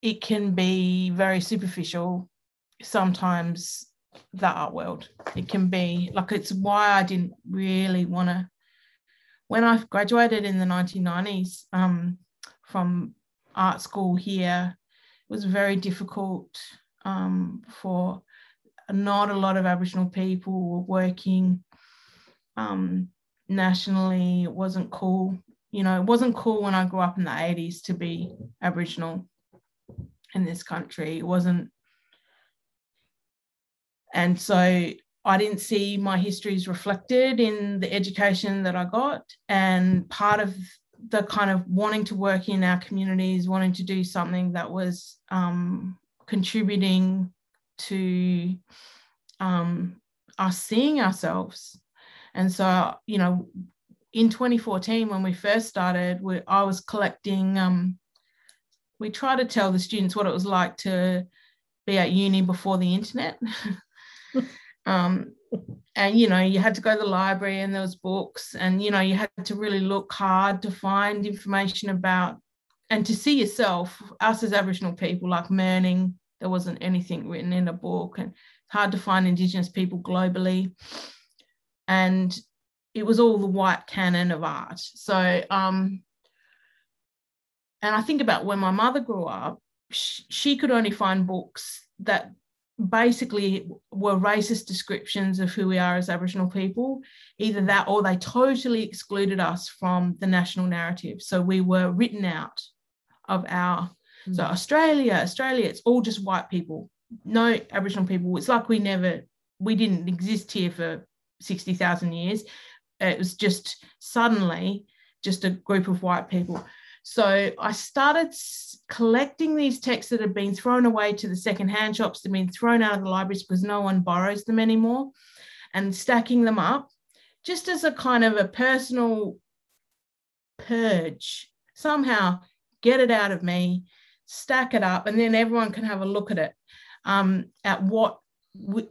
it can be very superficial sometimes the art world. It can be like it's why i didn't really want to when i graduated in the 1990s um, from art school here it was very difficult um, for not a lot of aboriginal people working um, nationally it wasn't cool you know, it wasn't cool when I grew up in the 80s to be Aboriginal in this country. It wasn't. And so I didn't see my histories reflected in the education that I got. And part of the kind of wanting to work in our communities, wanting to do something that was um, contributing to um, us seeing ourselves. And so, you know, in 2014, when we first started, we, I was collecting, um, we try to tell the students what it was like to be at uni before the internet. um, and, you know, you had to go to the library and there was books and, you know, you had to really look hard to find information about and to see yourself, us as Aboriginal people, like Mirning, there wasn't anything written in a book and it's hard to find Indigenous people globally. And it was all the white canon of art. So, um, and I think about when my mother grew up, she, she could only find books that basically were racist descriptions of who we are as Aboriginal people, either that or they totally excluded us from the national narrative. So we were written out of our, mm. so Australia, Australia, it's all just white people, no Aboriginal people. It's like we never, we didn't exist here for 60,000 years it was just suddenly just a group of white people. So I started collecting these texts that had been thrown away to the secondhand shops, that had been thrown out of the libraries because no one borrows them anymore, and stacking them up just as a kind of a personal purge. Somehow get it out of me, stack it up, and then everyone can have a look at it, um, at what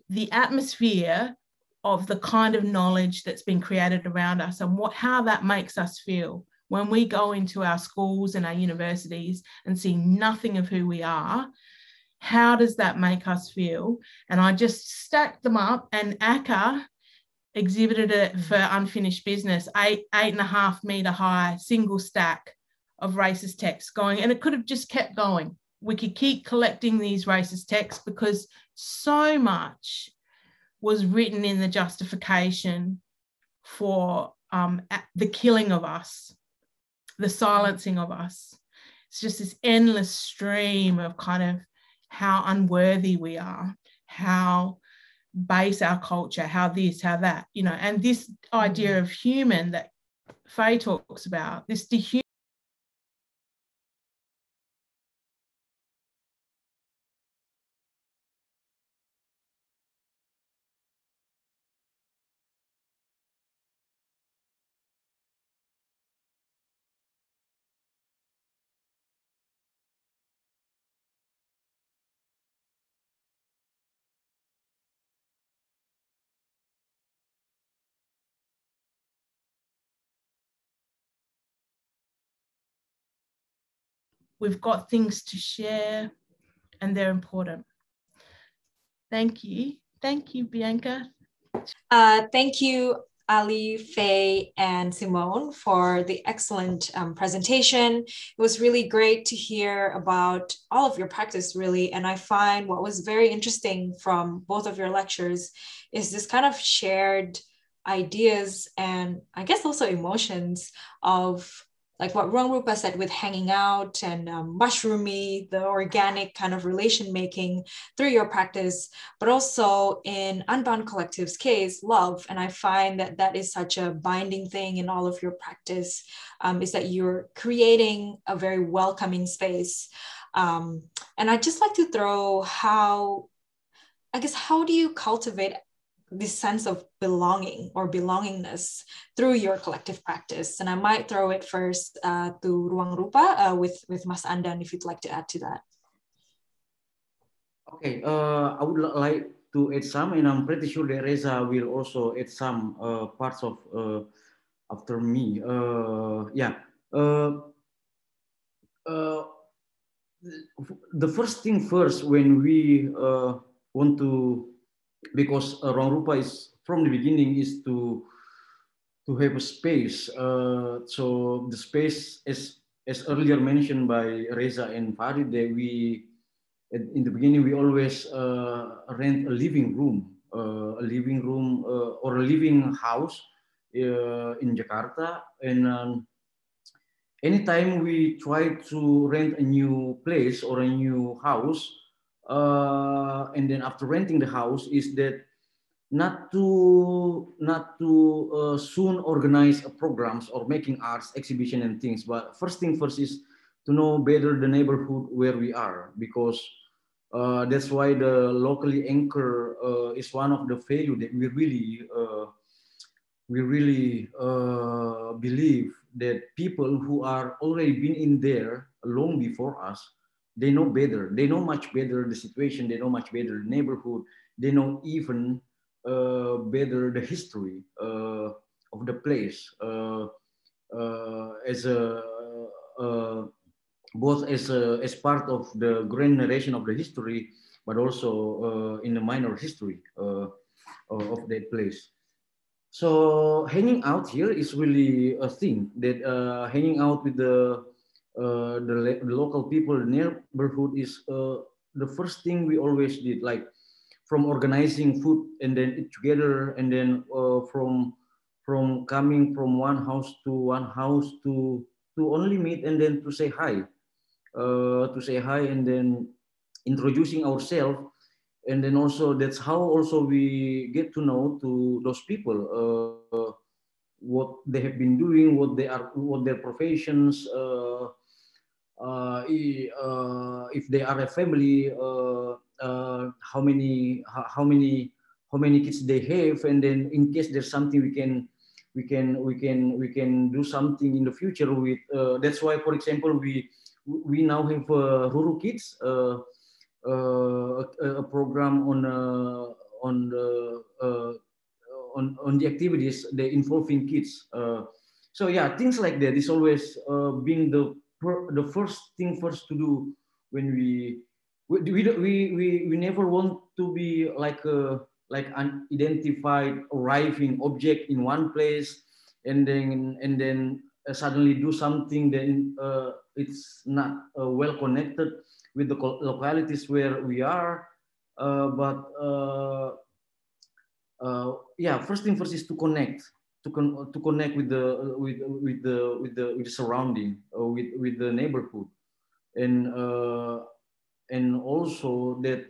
the atmosphere of the kind of knowledge that's been created around us and what how that makes us feel when we go into our schools and our universities and see nothing of who we are how does that make us feel? And i just stacked them up and ACCA exhibited it for unfinished business eight eight and a half meter high single stack of racist texts going and it could have just kept going. We could keep collecting these racist texts because so much was written in the justification for um, the killing of us, the silencing of us. It's just this endless stream of kind of how unworthy we are, how base our culture, how this, how that, you know, and this idea mm. of human that Faye talks about, this dehumanization We've got things to share and they're important. Thank you. Thank you, Bianca. Uh, thank you, Ali, Faye, and Simone for the excellent um, presentation. It was really great to hear about all of your practice, really. And I find what was very interesting from both of your lectures is this kind of shared ideas and I guess also emotions of like what Ruang Rupa said with hanging out and um, mushroomy, the organic kind of relation making through your practice, but also in Unbound Collective's case, love. And I find that that is such a binding thing in all of your practice, um, is that you're creating a very welcoming space. Um, and I'd just like to throw how, I guess, how do you cultivate this sense of belonging or belongingness through your collective practice. And I might throw it first uh, to Ruang Rupa uh, with, with Mas Andan, if you'd like to add to that. Okay, uh, I would like to add some, and I'm pretty sure that Reza will also add some uh, parts of uh, after me. Uh, yeah. the first thing first, when we want to because uh, Ruang Rupa is from the beginning is to to have a space. Uh, so the space, as as earlier mentioned by Reza and Farid, that we in the beginning we always uh, rent a living room, uh, a living room uh, or a living house uh, in Jakarta, and um, anytime we try to rent a new place or a new house uh, and then after renting the house is that not to not to uh, soon organize programs or making arts exhibition and things. But first thing first is to know better the neighborhood where we are because uh, that's why the locally anchor uh, is one of the value that we really uh, we really uh, believe that people who are already been in there long before us they know better. They know much better the situation. They know much better the neighborhood. They know even uh, better the history uh, of the place uh, uh as a uh, both as a, as part of the grand narration of the history, but also uh, in the minor history of that place. So hanging out here is really a thing that hanging out with the uh, the, the, local people, the neighborhood is uh, the first thing we always did, like from organizing food and then eat together, and then uh, from from coming from one house to one house to to only meet and then to say hi, uh, to say hi and then introducing ourselves, and then also that's how also we get to know to those people uh, what they have been doing, what they are, what their professions. Uh, Uh, uh, if they are a family, uh, how many how, many how many kids they have, and then in case there's something we can we can we can we can do something in the future with. that's why, for example, we we now have uh, Ruru Kids, uh, uh, a, a, program on on the on on the activities they involving kids. so yeah, things like that is always being the the first thing first to do when we we we we, we never want to be like a like unidentified arriving object in one place and then and then uh, suddenly do something then uh, it's not uh, well connected with the localities where we are. Uh, but uh, uh, yeah first thing first is to connect to, con to connect with the with with the with the with the surrounding with with the neighborhood and and also that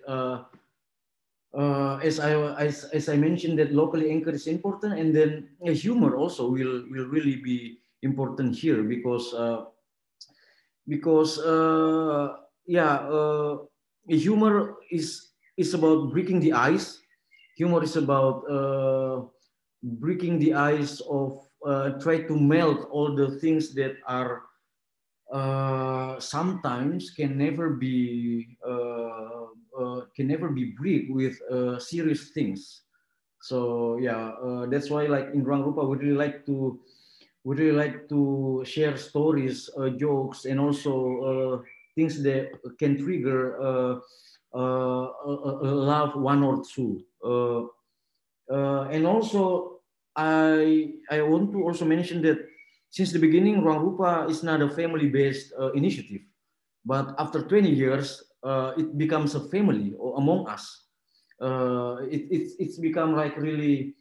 uh, as I as, as I mentioned that locally anchored is important, and then uh, humor also will will really be important here because uh, because uh, yeah, uh, humor is is about breaking the ice. Humor is about uh, breaking the ice of uh, try to melt all the things that are uh, sometimes can never be uh, uh, can never be break with uh, serious things. So yeah, uh, that's why like in Ruang Rupa we really like to we really like to share stories, jokes, and also things that can trigger love one or two. and also, I I want to also mention that since the beginning, Ruang Rupa is not a family-based initiative, but after 20 years, it becomes a family among us. it, it's, it's become like really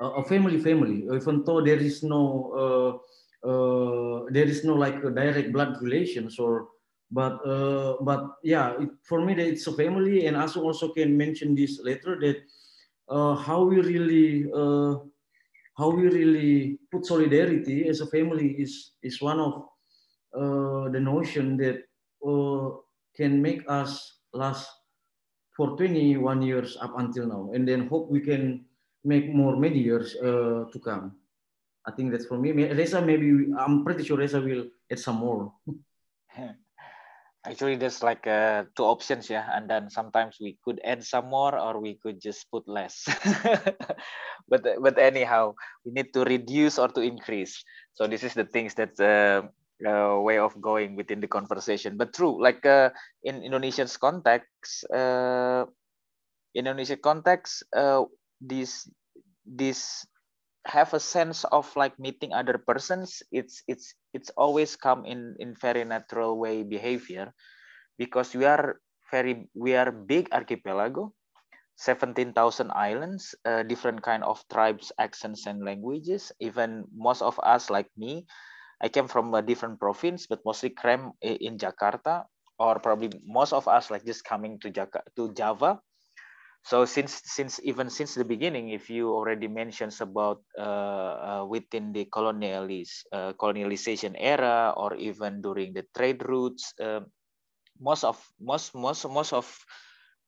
a family family even though there is no uh, uh, there is no like direct blood relations or but uh, but yeah it, for me it's a family and also also can mention this later that uh, how we really uh, how we really put solidarity as a family is is one of uh, the notion that can make us last for 21 years up until now and then hope we can make more many years uh, to come. I think that's for me. Reza, maybe I'm pretty sure Reza will add some more. Actually, there's like uh, two options, yeah, and then sometimes we could add some more, or we could just put less. but but anyhow, we need to reduce or to increase. So this is the things that uh, uh, way of going within the conversation. But true, like uh, in Indonesian's context, uh, Indonesian context, uh, this this have a sense of like meeting other persons it's it's it's always come in in very natural way behavior because we are very we are big archipelago 17,000 islands uh, different kind of tribes accents and languages. Even most of us like me i came from a different province but mostly cram in jakarta or probably most of us like just coming to Jakarta to java so since since even since the beginning if you already mentions about uh, uh, within the colonialist uh, colonialization era or even during the trade routes um, most of most most most of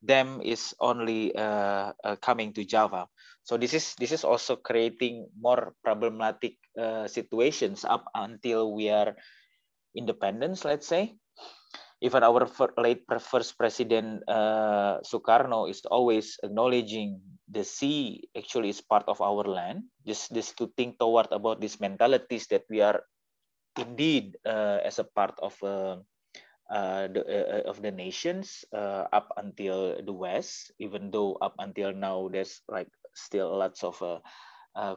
them is only uh, uh, coming to java. So this is this is also creating more problematic uh, situations up until we are independence let's say even our late first president uh, Sukarno is always acknowledging the sea actually is part of our land. Just just to think toward about these mentalities that we are indeed uh, as a part of uh, uh the uh, of the nations uh, up until the west. Even though up until now there's like still lots of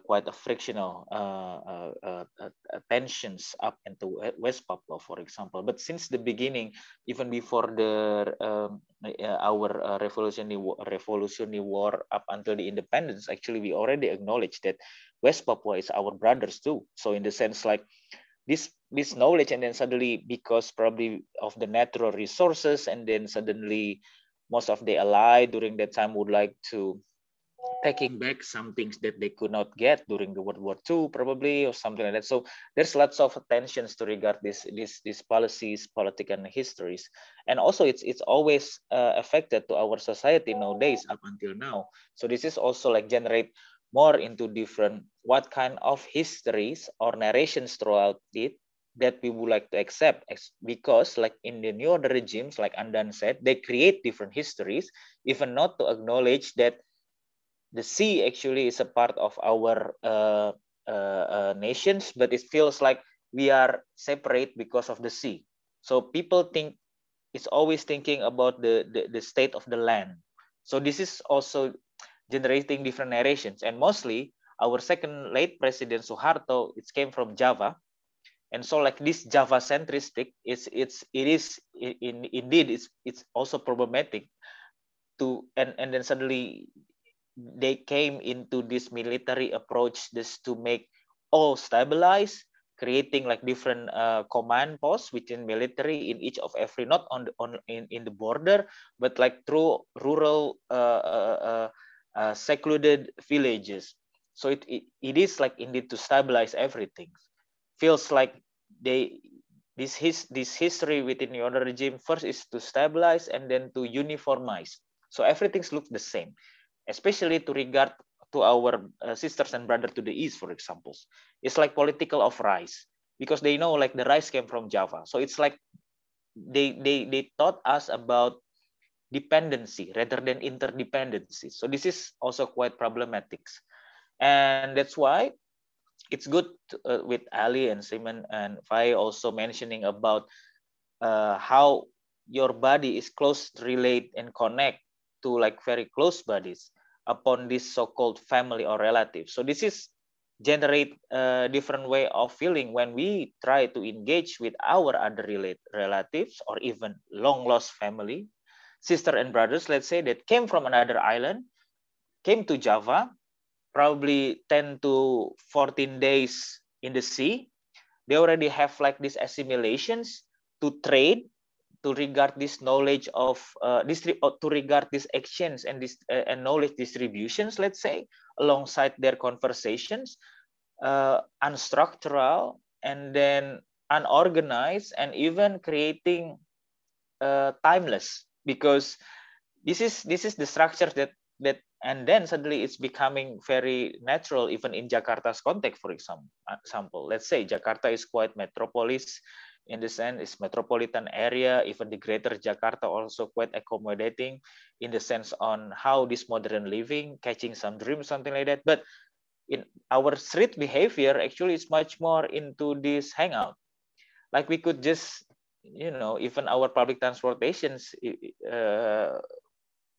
quite a frictional uh, uh, tensions up into West Papua, for example. But since the beginning, even before the um, our revolutionary revolutionary war up until the independence, actually we already acknowledged that West Papua is our brothers too. So in the sense like this this knowledge and then suddenly because probably of the natural resources and then suddenly most of the ally during that time would like to taking back some things that they could not get during the World War II, probably, or something like that. So there's lots of tensions to regard this, this, these policies, politics, and histories. And also, it's it's always uh, affected to our society nowadays up until now. So this is also like generate more into different what kind of histories or narrations throughout it that we would like to accept because like in the new regimes like andan said they create different histories even not to acknowledge that the sea actually is a part of our uh, uh, uh, nations, but it feels like we are separate because of the sea. So people think it's always thinking about the, the, the state of the land. So this is also generating different narrations. And mostly our second late president Suharto, it came from Java. And so like this Java centristic, it's it's it is in, indeed it's it's also problematic to and and then suddenly they came into this military approach just to make all stabilize creating like different uh, command posts within military in each of every not on the on in, in the border but like through rural uh, uh, uh, uh secluded villages. So it, it it is like indeed to stabilize everything. Feels like they this his this history within the other regime first is to stabilize and then to uniformize. So everything looks the same especially to regard to our uh, sisters and brother to the east, for example. It's like political of rice because they know like the rice came from Java. So it's like they they they taught us about dependency rather than interdependency. So this is also quite problematic, and that's why it's good to, uh, with Ali and Simon and Faye also mentioning about uh, how your body is close relate and connect to like very close bodies upon this so-called family or relative. So this is generate a different way of feeling when we try to engage with our other relate, relatives or even long lost family, sister and brothers, let's say that came from another island, came to Java, probably 10 to 14 days in the sea. They already have like these assimilations to trade to regard this knowledge of uh, uh, to regard this actions and this uh, and knowledge distributions let's say alongside their conversations uh, unstructural and then unorganized and even creating uh, timeless. Because this is this is the structure that that and then suddenly it's becoming very natural even in jakarta's context for example, example let's say jakarta is quite metropolis in the sense it's metropolitan area even the greater jakarta also quite accommodating in the sense on how this modern living catching some dreams something like that. But in our street behavior actually is much more into this hangout. Like we could just you know even our public transportations uh,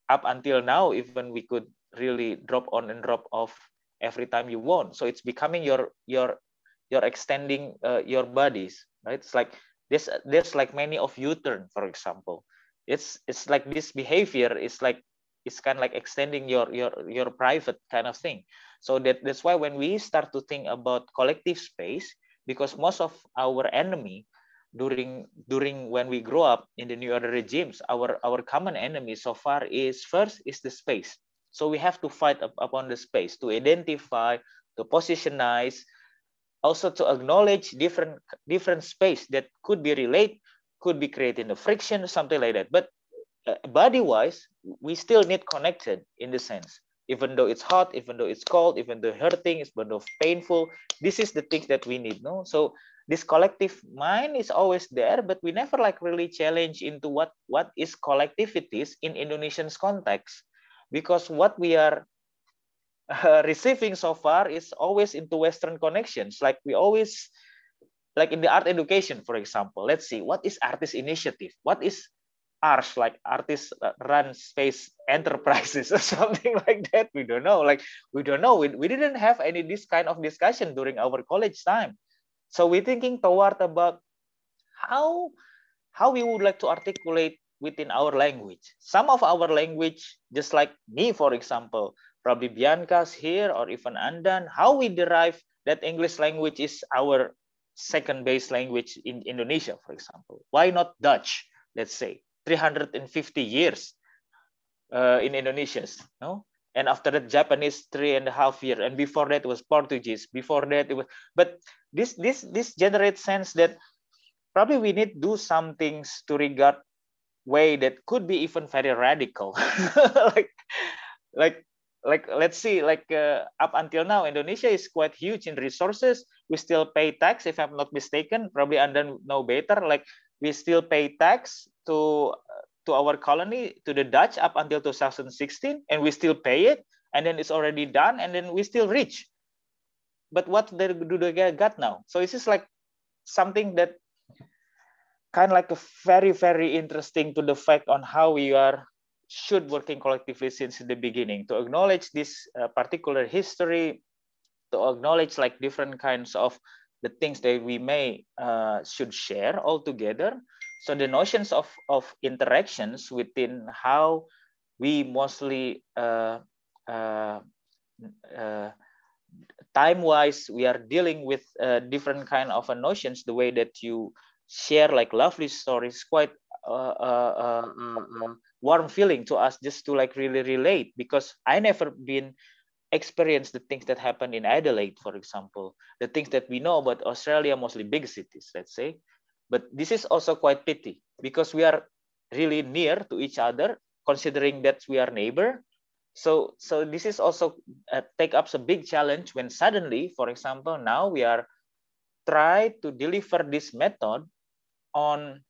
up until now even we could really drop on and drop off every time you want. So it's becoming your your you're extending uh, your bodies right? It's like there's there's like many of u-turn for example. It's it's like this behavior is like it's kind of like extending your your your private kind of thing. So that that's why when we start to think about collective space because most of our enemy during during when we grow up in the new order regimes our our common enemy so far is first is the space. So we have to fight up, upon the space to identify to positionize also to acknowledge different different space that could be relate could be creating a friction something like that. But uh, body wise we still need connected in the sense even though it's hot even though it's cold even though hurting even though painful this is the things that we need no? So this collective mind is always there but we never like really challenge into what what is collectivities in indonesian's context. Because what we are uh, receiving so far is always into Western connections. Like we always, like in the art education, for example, let's see, what is artist initiative? What is ARS, like artist uh, run space enterprises or something like that? We don't know. Like we don't know. We, we didn't have any this kind of discussion during our college time. So we're thinking toward about how how we would like to articulate within our language. Some of our language, just like me, for example, probably Bianca's here or even Andan, how we derive that English language is our second base language in Indonesia, for example. Why not Dutch, let's say, 350 years uh, in Indonesia, no? and after that Japanese three and a half year, and before that was Portuguese. Before that it was, but this this this generates sense that probably we need to do some things to regard way that could be even very radical, like like like let's see like uh, up until now indonesia is quite huge in resources. We still pay tax if i'm not mistaken. Probably Andan know better. Like we still pay tax to to our colony to the dutch up until 2016 and we still pay it and then it's already done and then we still rich. But what do they got now? So this is like something that kind of like a very very interesting to the fact on how we are should working collectively since the beginning. To acknowledge this uh, particular history to acknowledge like different kinds of the things that we may uh, should share all together. So the notions of of interactions within how we mostly uh, uh, uh time wise we are dealing with uh, different kind of notions the way that you share like lovely stories quite warm feeling to us just to like really relate because I never been experienced the things that happen in Adelaide, for example, the things that we know about Australia, mostly big cities, let's say. But this is also quite pity because we are really near to each other, considering that we are neighbor. So, so this is also uh, take up a big challenge when suddenly, for example, now we are try to deliver this method on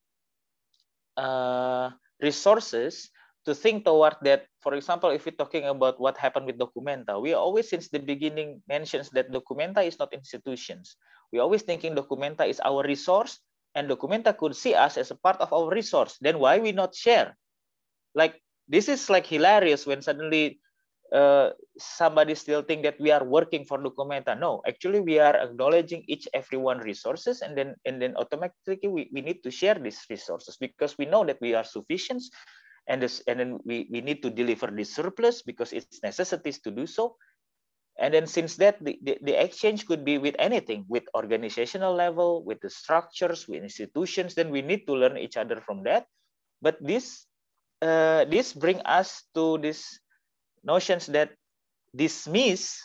uh, resources to think toward that for example if we're talking about what happened with documenta we always since the beginning mentions that documenta is not institutions. We always thinking documenta is our resource and documenta could see us as a part of our resource. Then why we not share? Like this is like hilarious when suddenly uh, somebody still think that we are working for documenta no actually we are acknowledging each everyone resources and then and then automatically we, we need to share these resources because we know that we are sufficient and this and then we, we need to deliver this surplus because it's necessities to do so. And then since that the, the, the exchange could be with anything with organizational level with the structures with institutions then we need to learn each other from that. But this uh, this bring us to this notions that dismiss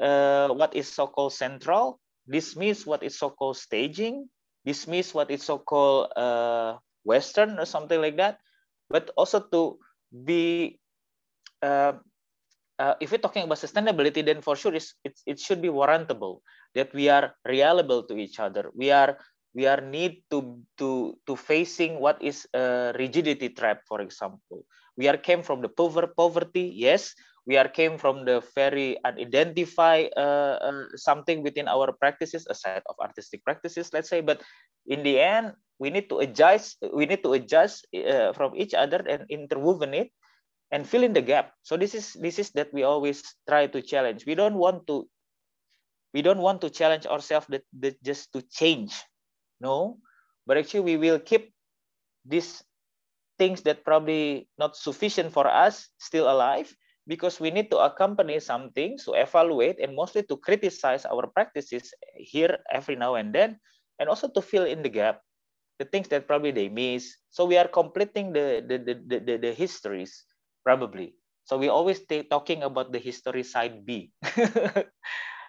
uh, what is so-called central, dismiss what is so-called staging, dismiss what is so-called uh, Western or something like that, but also to be, uh, uh, if we're talking about sustainability, then for sure it's, it's, it should be warrantable that we are reliable to each other. We are we are need to to to facing what is a rigidity trap, for example we are came from the pover poverty yes. We are came from the very unidentified uh, uh, something within our practices a set of artistic practices let's say. But in the end we need to adjust we need to adjust uh, from each other and interwoven it and fill in the gap. So this is this is that we always try to challenge. We don't want to we don't want to challenge ourselves that, that just to change no? But actually we will keep this things that probably not sufficient for us still alive because we need to accompany something to evaluate and mostly to criticize our practices here every now and then and also to fill in the gap the things that probably they miss. So we are completing the the the, the, the histories probably. So we always stay talking about the history side b.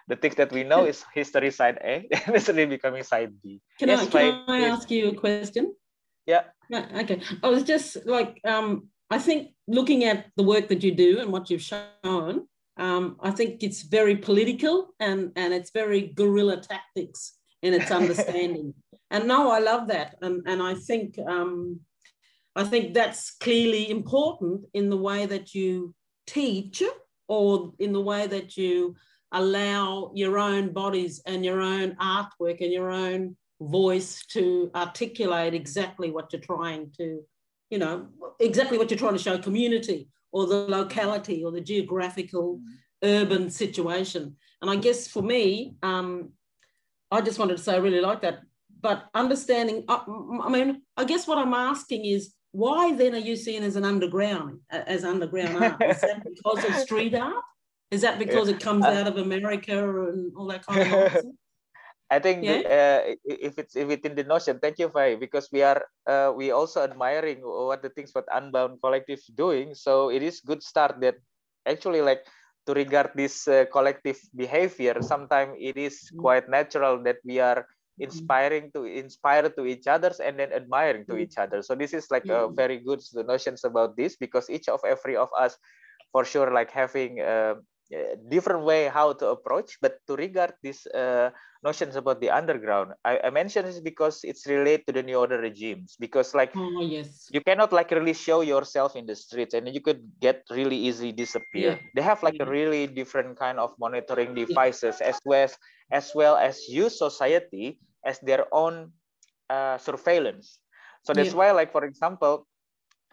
The things that we know is history side a and it's really becoming side b. Can, yes, I, can I ask you a question yeah. Okay. I was just like, um, I think looking at the work that you do and what you've shown, um, I think it's very political and, and it's very guerrilla tactics in its understanding. and no, I love that. And, and I think um, I think that's clearly important in the way that you teach or in the way that you allow your own bodies and your own artwork and your own voice to articulate exactly what you're trying to, you know, exactly what you're trying to show community or the locality or the geographical urban situation. And I guess for me, um, I just wanted to say I really like that. But understanding, I, uh, I mean, I guess what I'm asking is why then are you seen as an underground, as underground art? Is that because of street art? Is that because it comes out of America and all that kind of nonsense? I think yeah. the, uh, if it's within the notion, thank you, Faye, because we are uh, we also admiring what the things what Unbound Collective doing. So it is good start that actually like to regard this uh, collective behavior sometimes it is mm-hmm. quite natural that we are mm-hmm. inspiring to inspire to each others and then admiring to each other so this is like a very good notions about this because each of every of us for sure like having uh, different way how to approach but to regard these uh, notions about the underground I, I mentioned this because it's related to the new order regimes because like oh, yes. you cannot like really show yourself in the streets and you could get really easily disappear yeah. they have like yeah. a really different kind of monitoring devices yeah. as well as as well as use society as their own uh, surveillance so that's why like for example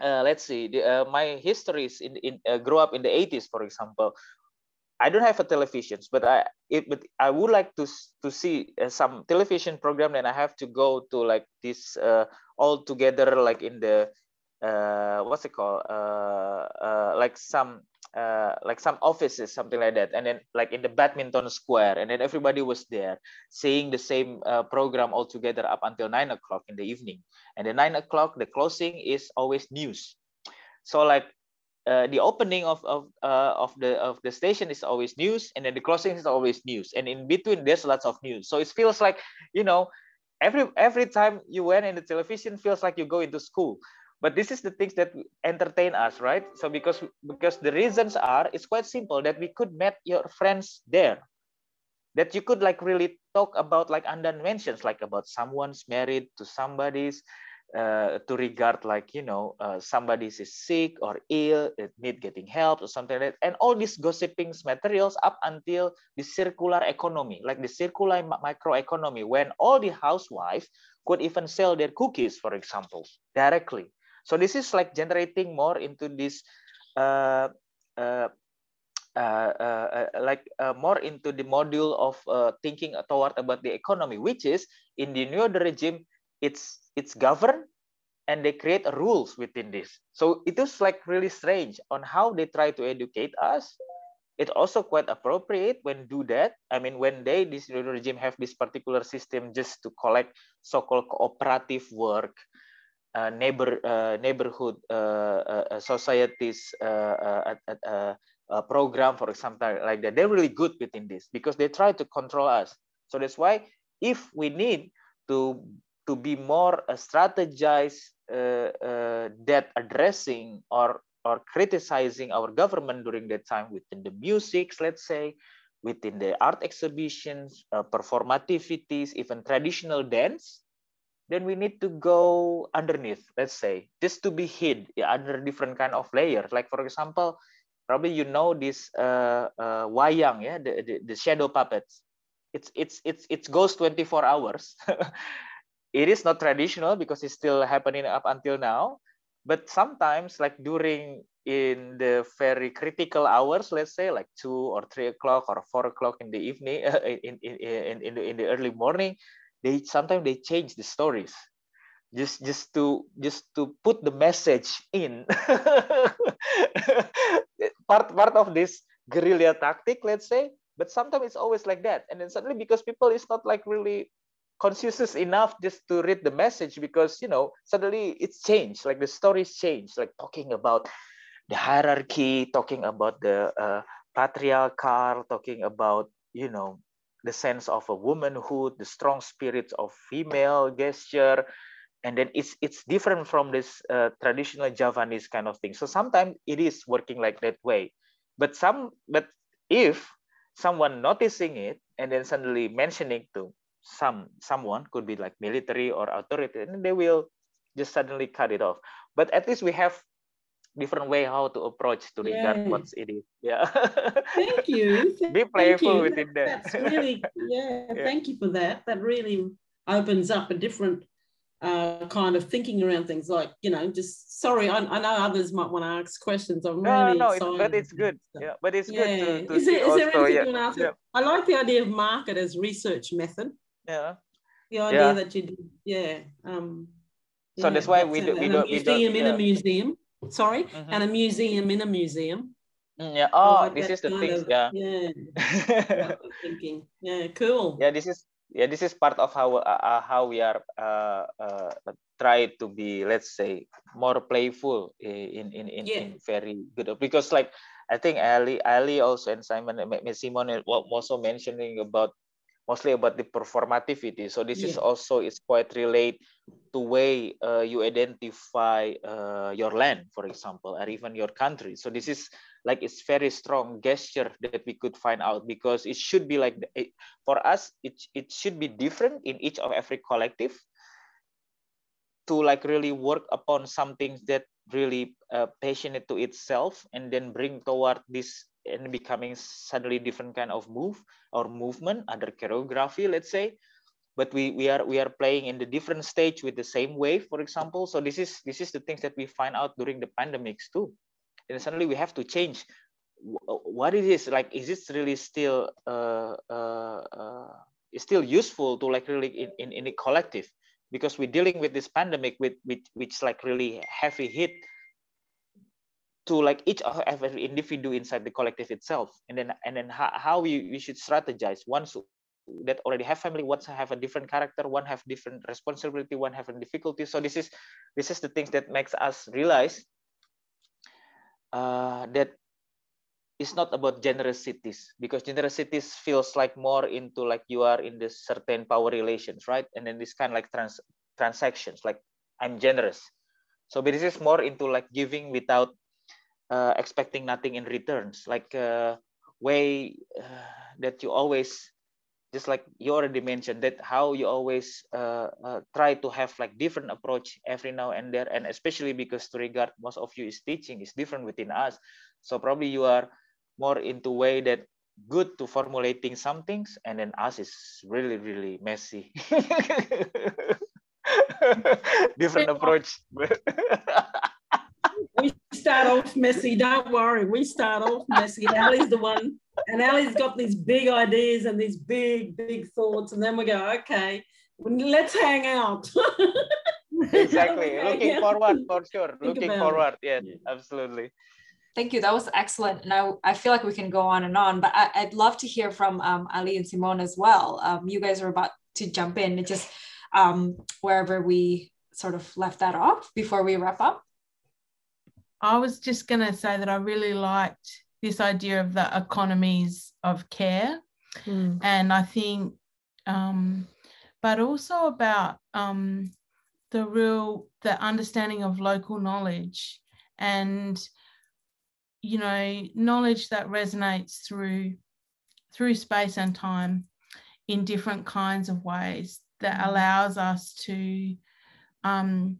uh, let's see the, uh, my histories in in uh, grew up in the 80s for example I don't have a television, but I it but I would like to to see uh, some television program. And I have to go to like this uh, all together, like in the uh, what's it called? Uh, uh, like some uh, like some offices, something like that. And then like in the badminton square, and then everybody was there, seeing the same program all together up until nine o'clock in the evening. And the nine o'clock, the closing is always news. So like uh, the opening of of uh, of the of the station is always news and then the closing is always news. And in between there's lots of news. So it feels like you know every every time you went in the television feels like you go into school. But this is the things that entertain us right? So because because the reasons are it's quite simple that we could meet your friends there. That you could like really talk about like Andan mentions like about someone's married to somebody's uh, to regard like you know uh, somebody is sick or ill it need getting help or something like that. And all these gossiping materials up until the circular economy like the circular microeconomy when all the housewives could even sell their cookies for example directly. So this is like generating more into this uh, uh, uh, uh, uh like uh, more into the module of thinking toward about the economy, which is in the new regime, it's it's governed and they create rules within this. So it is like really strange on how they try to educate us. It's also quite appropriate when do that. I mean, when they, this regime have this particular system just to collect so-called cooperative work, uh, neighbor uh, neighborhood uh, uh, uh societies uh, program, for example, like that. They're really good within this because they try to control us. So that's why if we need to to be more uh, strategized uh, uh, that addressing or or criticizing our government during that time within the music, let's say, within the art exhibitions, uh, performativities, even traditional dance, then we need to go underneath, let's say, just to be hid yeah, under different kind of layers. Like for example, probably you know this uh, uh, wayang, yeah, the, the, the shadow puppets. It's it's it's it goes 24 hours. it is not traditional because it's still happening up until now. But sometimes like during in the very critical hours let's say like two or three o'clock or four o'clock in the evening uh, in, in, in, in, the, in the early morning they sometimes they change the stories. Just just to just to put the message in. Part part of this guerrilla tactic let's say but sometimes it's always like that. And then suddenly because people is not like really conscious enough just to read the message because you know suddenly it's changed like the stories changed like talking about the hierarchy talking about the uh, patriarchal talking about you know the sense of a womanhood the strong spirits of female gesture. And then it's it's different from this uh, traditional javanese kind of thing. So sometimes it is working like that way. But some but if someone noticing it and then suddenly mentioning to some someone could be like military or authority and they will just suddenly cut it off. But at least we have different way how to approach to regard what's it is. Yeah. Thank you. Be playful you. within that that's really yeah, yeah, thank you for that. That really opens up a different uh, kind of thinking around things like you know just sorry I, I know others might want to ask questions. I'm no, really no, excited but it's good. yeah but it's yeah. good to, to is, there, is there also, anything yeah. you want to ask? Yeah. I like the idea of market as research method yeah the idea Yeah. that you did, yeah. Um, So yeah, that's why we do- we don't- a we don't- museum in yeah. a museum. Sorry, Mhm. and a museum in a museum. Mm, yeah I oh this is the thing of- yeah Yeah, thinking. Yeah, cool. yeah this is yeah this is part of how uh, uh how we are uh, uh, try to be let's say more playful in in in, yeah. in very good because like I think Ali Ali also and Simon Simon also mentioning about mostly about the performativity. So this yeah. is also is quite relate to way uh, you identify uh, your land, for example, or even your country. So this is like it's very strong gesture that we could find out because it should be like it, for us it it should be different in each of every collective to like really work upon something that really uh, passionate to itself and then bring toward this and becoming suddenly different kind of move or movement under choreography let's say. But we we are we are playing in the different stage with the same wave for example. So this is this is the things that we find out during the pandemics too. And suddenly we have to change. What it is like is it really still uh, uh, uh, still useful to like really in, in, in a collective? Because we're dealing with this pandemic with which which like really heavy hit to like each of every individual inside the collective itself. And then and then how, how we, we should strategize. Once that already have family one have a different character one have different responsibility one have a difficulty so this is this is the things that makes us realize uh, that it's not about generous cities because generous cities feels like more into like you are in this certain power relations right? And then this kind of like trans transactions like i'm generous. So but this is more into like giving without uh, expecting nothing in returns. Like a uh, way uh, that you always just like you already mentioned that how you always uh, uh, try to have like different approach every now and there and especially because to regard most of you is teaching is different within us. So probably you are more into way that good to formulating some things and then us is really really messy. Different approach. We start off messy. Don't worry, we start off messy. And Ali's the one, and Ali's got these big ideas and these big, big thoughts, and then we go, okay, let's hang out. exactly. Looking forward for sure. Think Looking forward. Yes, yeah, absolutely. Thank you. That was excellent. Now I feel like we can go on and on, but I, would love to hear from um, Ali and Simone as well. Um, you guys are about to jump in. It just um, wherever we sort of left that off before we wrap up. I was just going to say that I really liked this idea of the economies of care. Mm. And I think, um, but also about um, the real, the understanding of local knowledge and, you know, knowledge that resonates through through space and time in different kinds of ways that mm. allows us to um,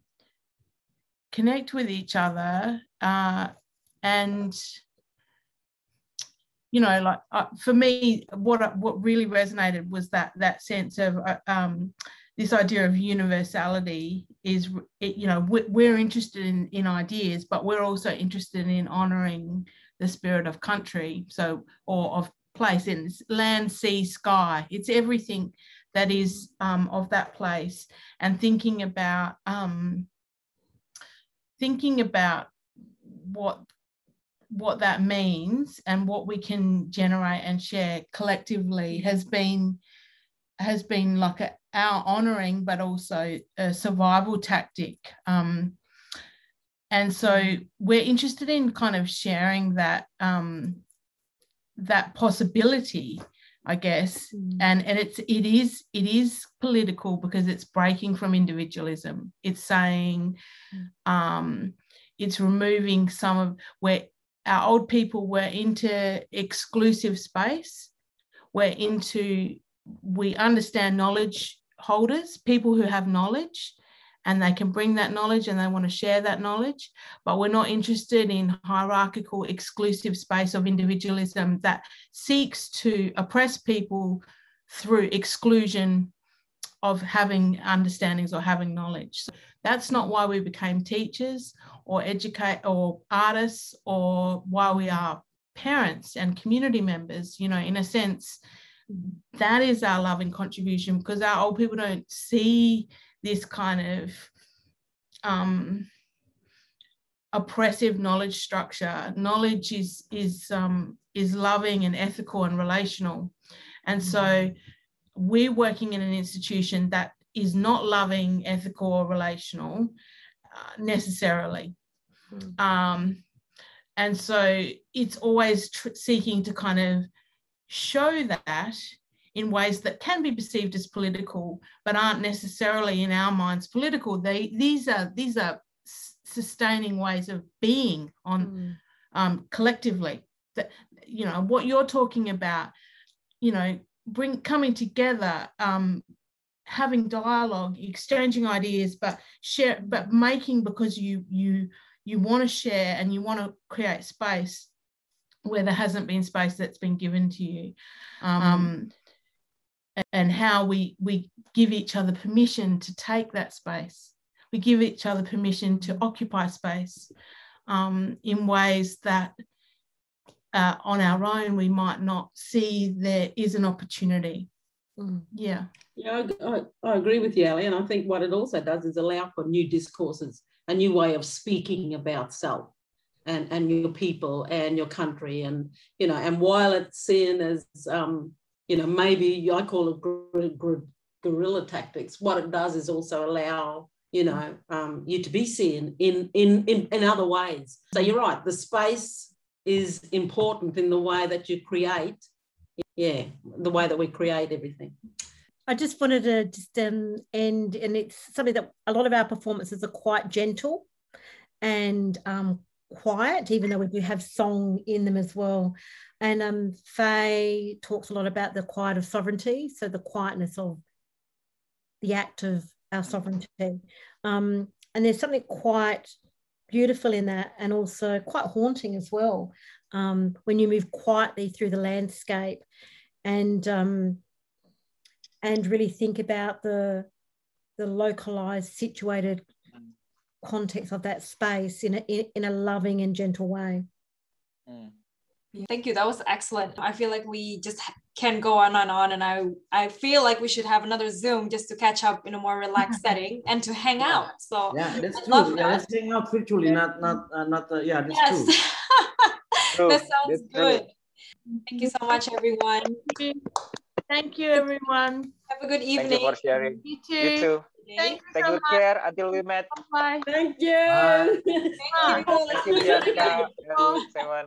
connect with each other uh, and you know like uh, for me what what really resonated was that that sense of uh, um, this idea of universality is you know we're interested in in ideas but we're also interested in honoring the spirit of country so or of place in land sea sky. It's everything that is um, of that place. And thinking about um, thinking about what what that means and what we can generate and share collectively has been has been like a, our honoring but also a survival tactic um, and so we're interested in kind of sharing that um, that possibility I guess. Mm. And and it's it is it is political because it's breaking from individualism. It's saying mm. um, it's removing some of where our old people were into exclusive space. We're into we understand knowledge holders, people who have knowledge, and they can bring that knowledge and they want to share that knowledge. But we're not interested in hierarchical, exclusive space of individualism that seeks to oppress people through exclusion of having understandings or having knowledge. So that's not why we became teachers or educate or artists or why we are parents and community members. You know, in a sense, that is our loving contribution because our old people don't see this kind of um, oppressive knowledge structure. Knowledge is is um, is loving and ethical and relational, and so we're working in an institution that is not loving, ethical, or relational uh, necessarily. Mm. Um, and so it's always tr- seeking to kind of show that in ways that can be perceived as political, but aren't necessarily in our minds political. They these are these are sustaining ways of being on mm. um, collectively. That you know what you're talking about. You know, bring coming together, um, having dialogue, exchanging ideas, but share, but making because you you you want to share and you want to create space where there hasn't been space that's been given to you. Um, and how we we give each other permission to take that space. We give each other permission to occupy space um, in ways that uh, on our own we might not see there is an opportunity mm. yeah yeah I, I, I agree with you ali and i think what it also does is allow for new discourses a new way of speaking about self and, and your people and your country. And, you know, and while it's seen as, um, you know, maybe I call it guerrilla tactics, what it does is also allow, you know, um, you to be seen in, in, in, in other ways. So you're right, the space is important in the way that you create, yeah, the way that we create everything. I just wanted to just um, end, and it's something that a lot of our performances are quite gentle and um, quiet, even though we do have song in them as well. And um, Faye talks a lot about the quiet of sovereignty, so the quietness of the act of our sovereignty. Um, and there's something quite beautiful in that, and also quite haunting as well. Um, when you move quietly through the landscape, and um, and really think about the the localized situated context of that space in a, in a loving and gentle way mm. Thank you that was excellent i feel like we just can go on and on and i i feel like we should have another zoom just to catch up in a more relaxed setting and to hang yeah. out so yeah that's true yeah, that. let's hang out virtually not not uh, not uh, yeah that's yes. true that sounds good thank you so much everyone Thank you, everyone. Have a good evening. Thank you for sharing. You too. You too. Thank you Take so good much. care until we met. Bye. Thank you. Bye. Thank you. Thank you, Bianca. Everyone.